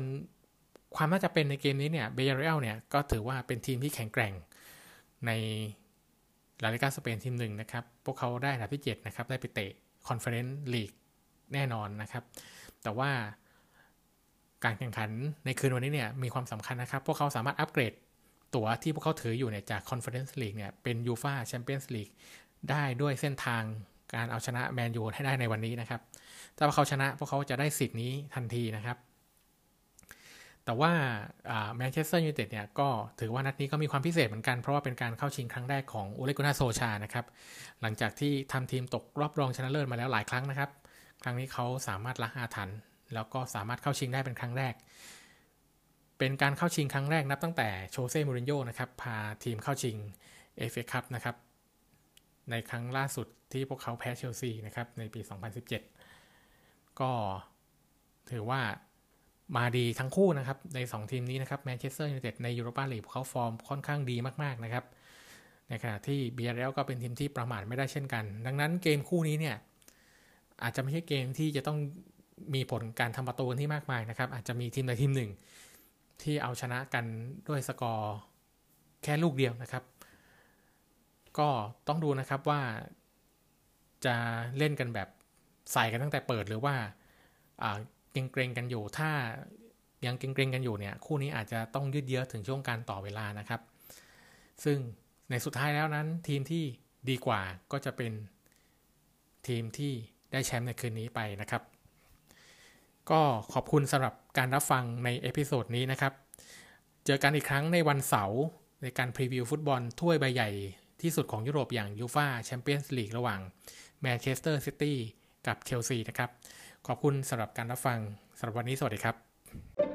ความน่าจะเป็นในเกมนี้เนี่ยบียาร์เรอัลเนี่ย ก็ถือว่าเป็นทีมที่แข็งแกร่งในลาลิกาสเปนทีมหนึ่งนะครับ พวกเขาได้อันดับที่7นะครับได้ไปเตะคอนเฟอเรนซ์ลีกแน่นอนนะครับ แต่ว่าการแข่งขันในคืนวันนี้เนี่ยมีความสำคัญนะครับ พวกเขาสามารถอัปเกรดตั๋วที่พวกเขาถืออยู่เนี่ยจากคอนเฟอเรนซ์ลีกเนี่ยเป็นยูฟาแชมเปี้ยนส์ลีกได้ด้วยเส้นทางการเอาชนะแมนยูให้ได้ในวันนี้นะครับ ถ้าพวกเขาชนะพวกเขาจะได้สิทธิ์นี้ทันทีนะครับ แต่ว่าแมนเชสเตอร์ยูไนเต็ดเนี่ยก็ถือว่านัดนี้ก็มีความพิเศษเหมือนกัน เพราะว่าเป็นการเข้าชิงครั้งแรกของโอเล่กุนนาร์โซลชานะครับ หลังจากที่ทำทีมตกรอบรองชนะเลิศมาแล้วหลายครั้งนะครับ ครั้งนี้เขาสามารถล้างอาถรรพ์แล้วก็สามารถเข้าชิงได้เป็นครั้งแรก เป็นการเข้าชิงครั้งแรกนับตั้งแต่โชเซ่มูรินโญ่นะครับพาทีมเข้าชิงเอฟเอคัพนะครับในครั้งล่าสุดที่พวกเขาแพ้เชลซีนะครับในปี 2017 ก็ถือว่ามาดีทั้งคู่นะครับ ใน 2 ทีมนี้นะครับแมนเชสเตอร์ยูไนเต็ดในยูโรปาลีกเขาฟอร์มค่อนข้างดีมาก ๆ นะครับ ในขณะที่บียาร์เรอัลก็เป็นทีมที่ประมาทไม่ได้เช่นกัน ดังนั้นเกมคู่นี้เนี่ย อาจจะไม่ใช่เกมที่จะต้องมีผลการทำประตูที่มากมายนะครับ อาจจะมีทีมใดทีมหนึ่ง ที่เอาชนะกันด้วยสกอร์แค่ลูกเดียวนะครับ ก็ต้องดูนะครับว่าจะเล่นกันแบบใส่กันตั้งแต่เปิดหรือว่าเกรงๆกันอยู่ถ้ายังเกรงๆกันอยู่เนี่ย คู่นี้อาจจะต้องยืดเยื้อถึงช่วงการต่อเวลานะครับ ซึ่งในสุดท้ายแล้วนั้นทีมที่ดีกว่าก็จะเป็นทีมที่ ได้แชมป์ในคืนนี้ไปนะครับ ก็ขอบคุณสำหรับการรับฟังใน episode นี้นะครับ เจอกันอีกครั้งในวันเสาร์ในการ preview ฟุตบอลถ้วยใบใหญ่ที่สุดของยุโรปอย่างยูฟาแชมเปี้ยนส์ลีกระหว่างแมนเชสเตอร์ซิตี้กับเชลซีนะครับ ขอบคุณสำหรับการรับฟังสำหรับวันนี้สวัสดีครับ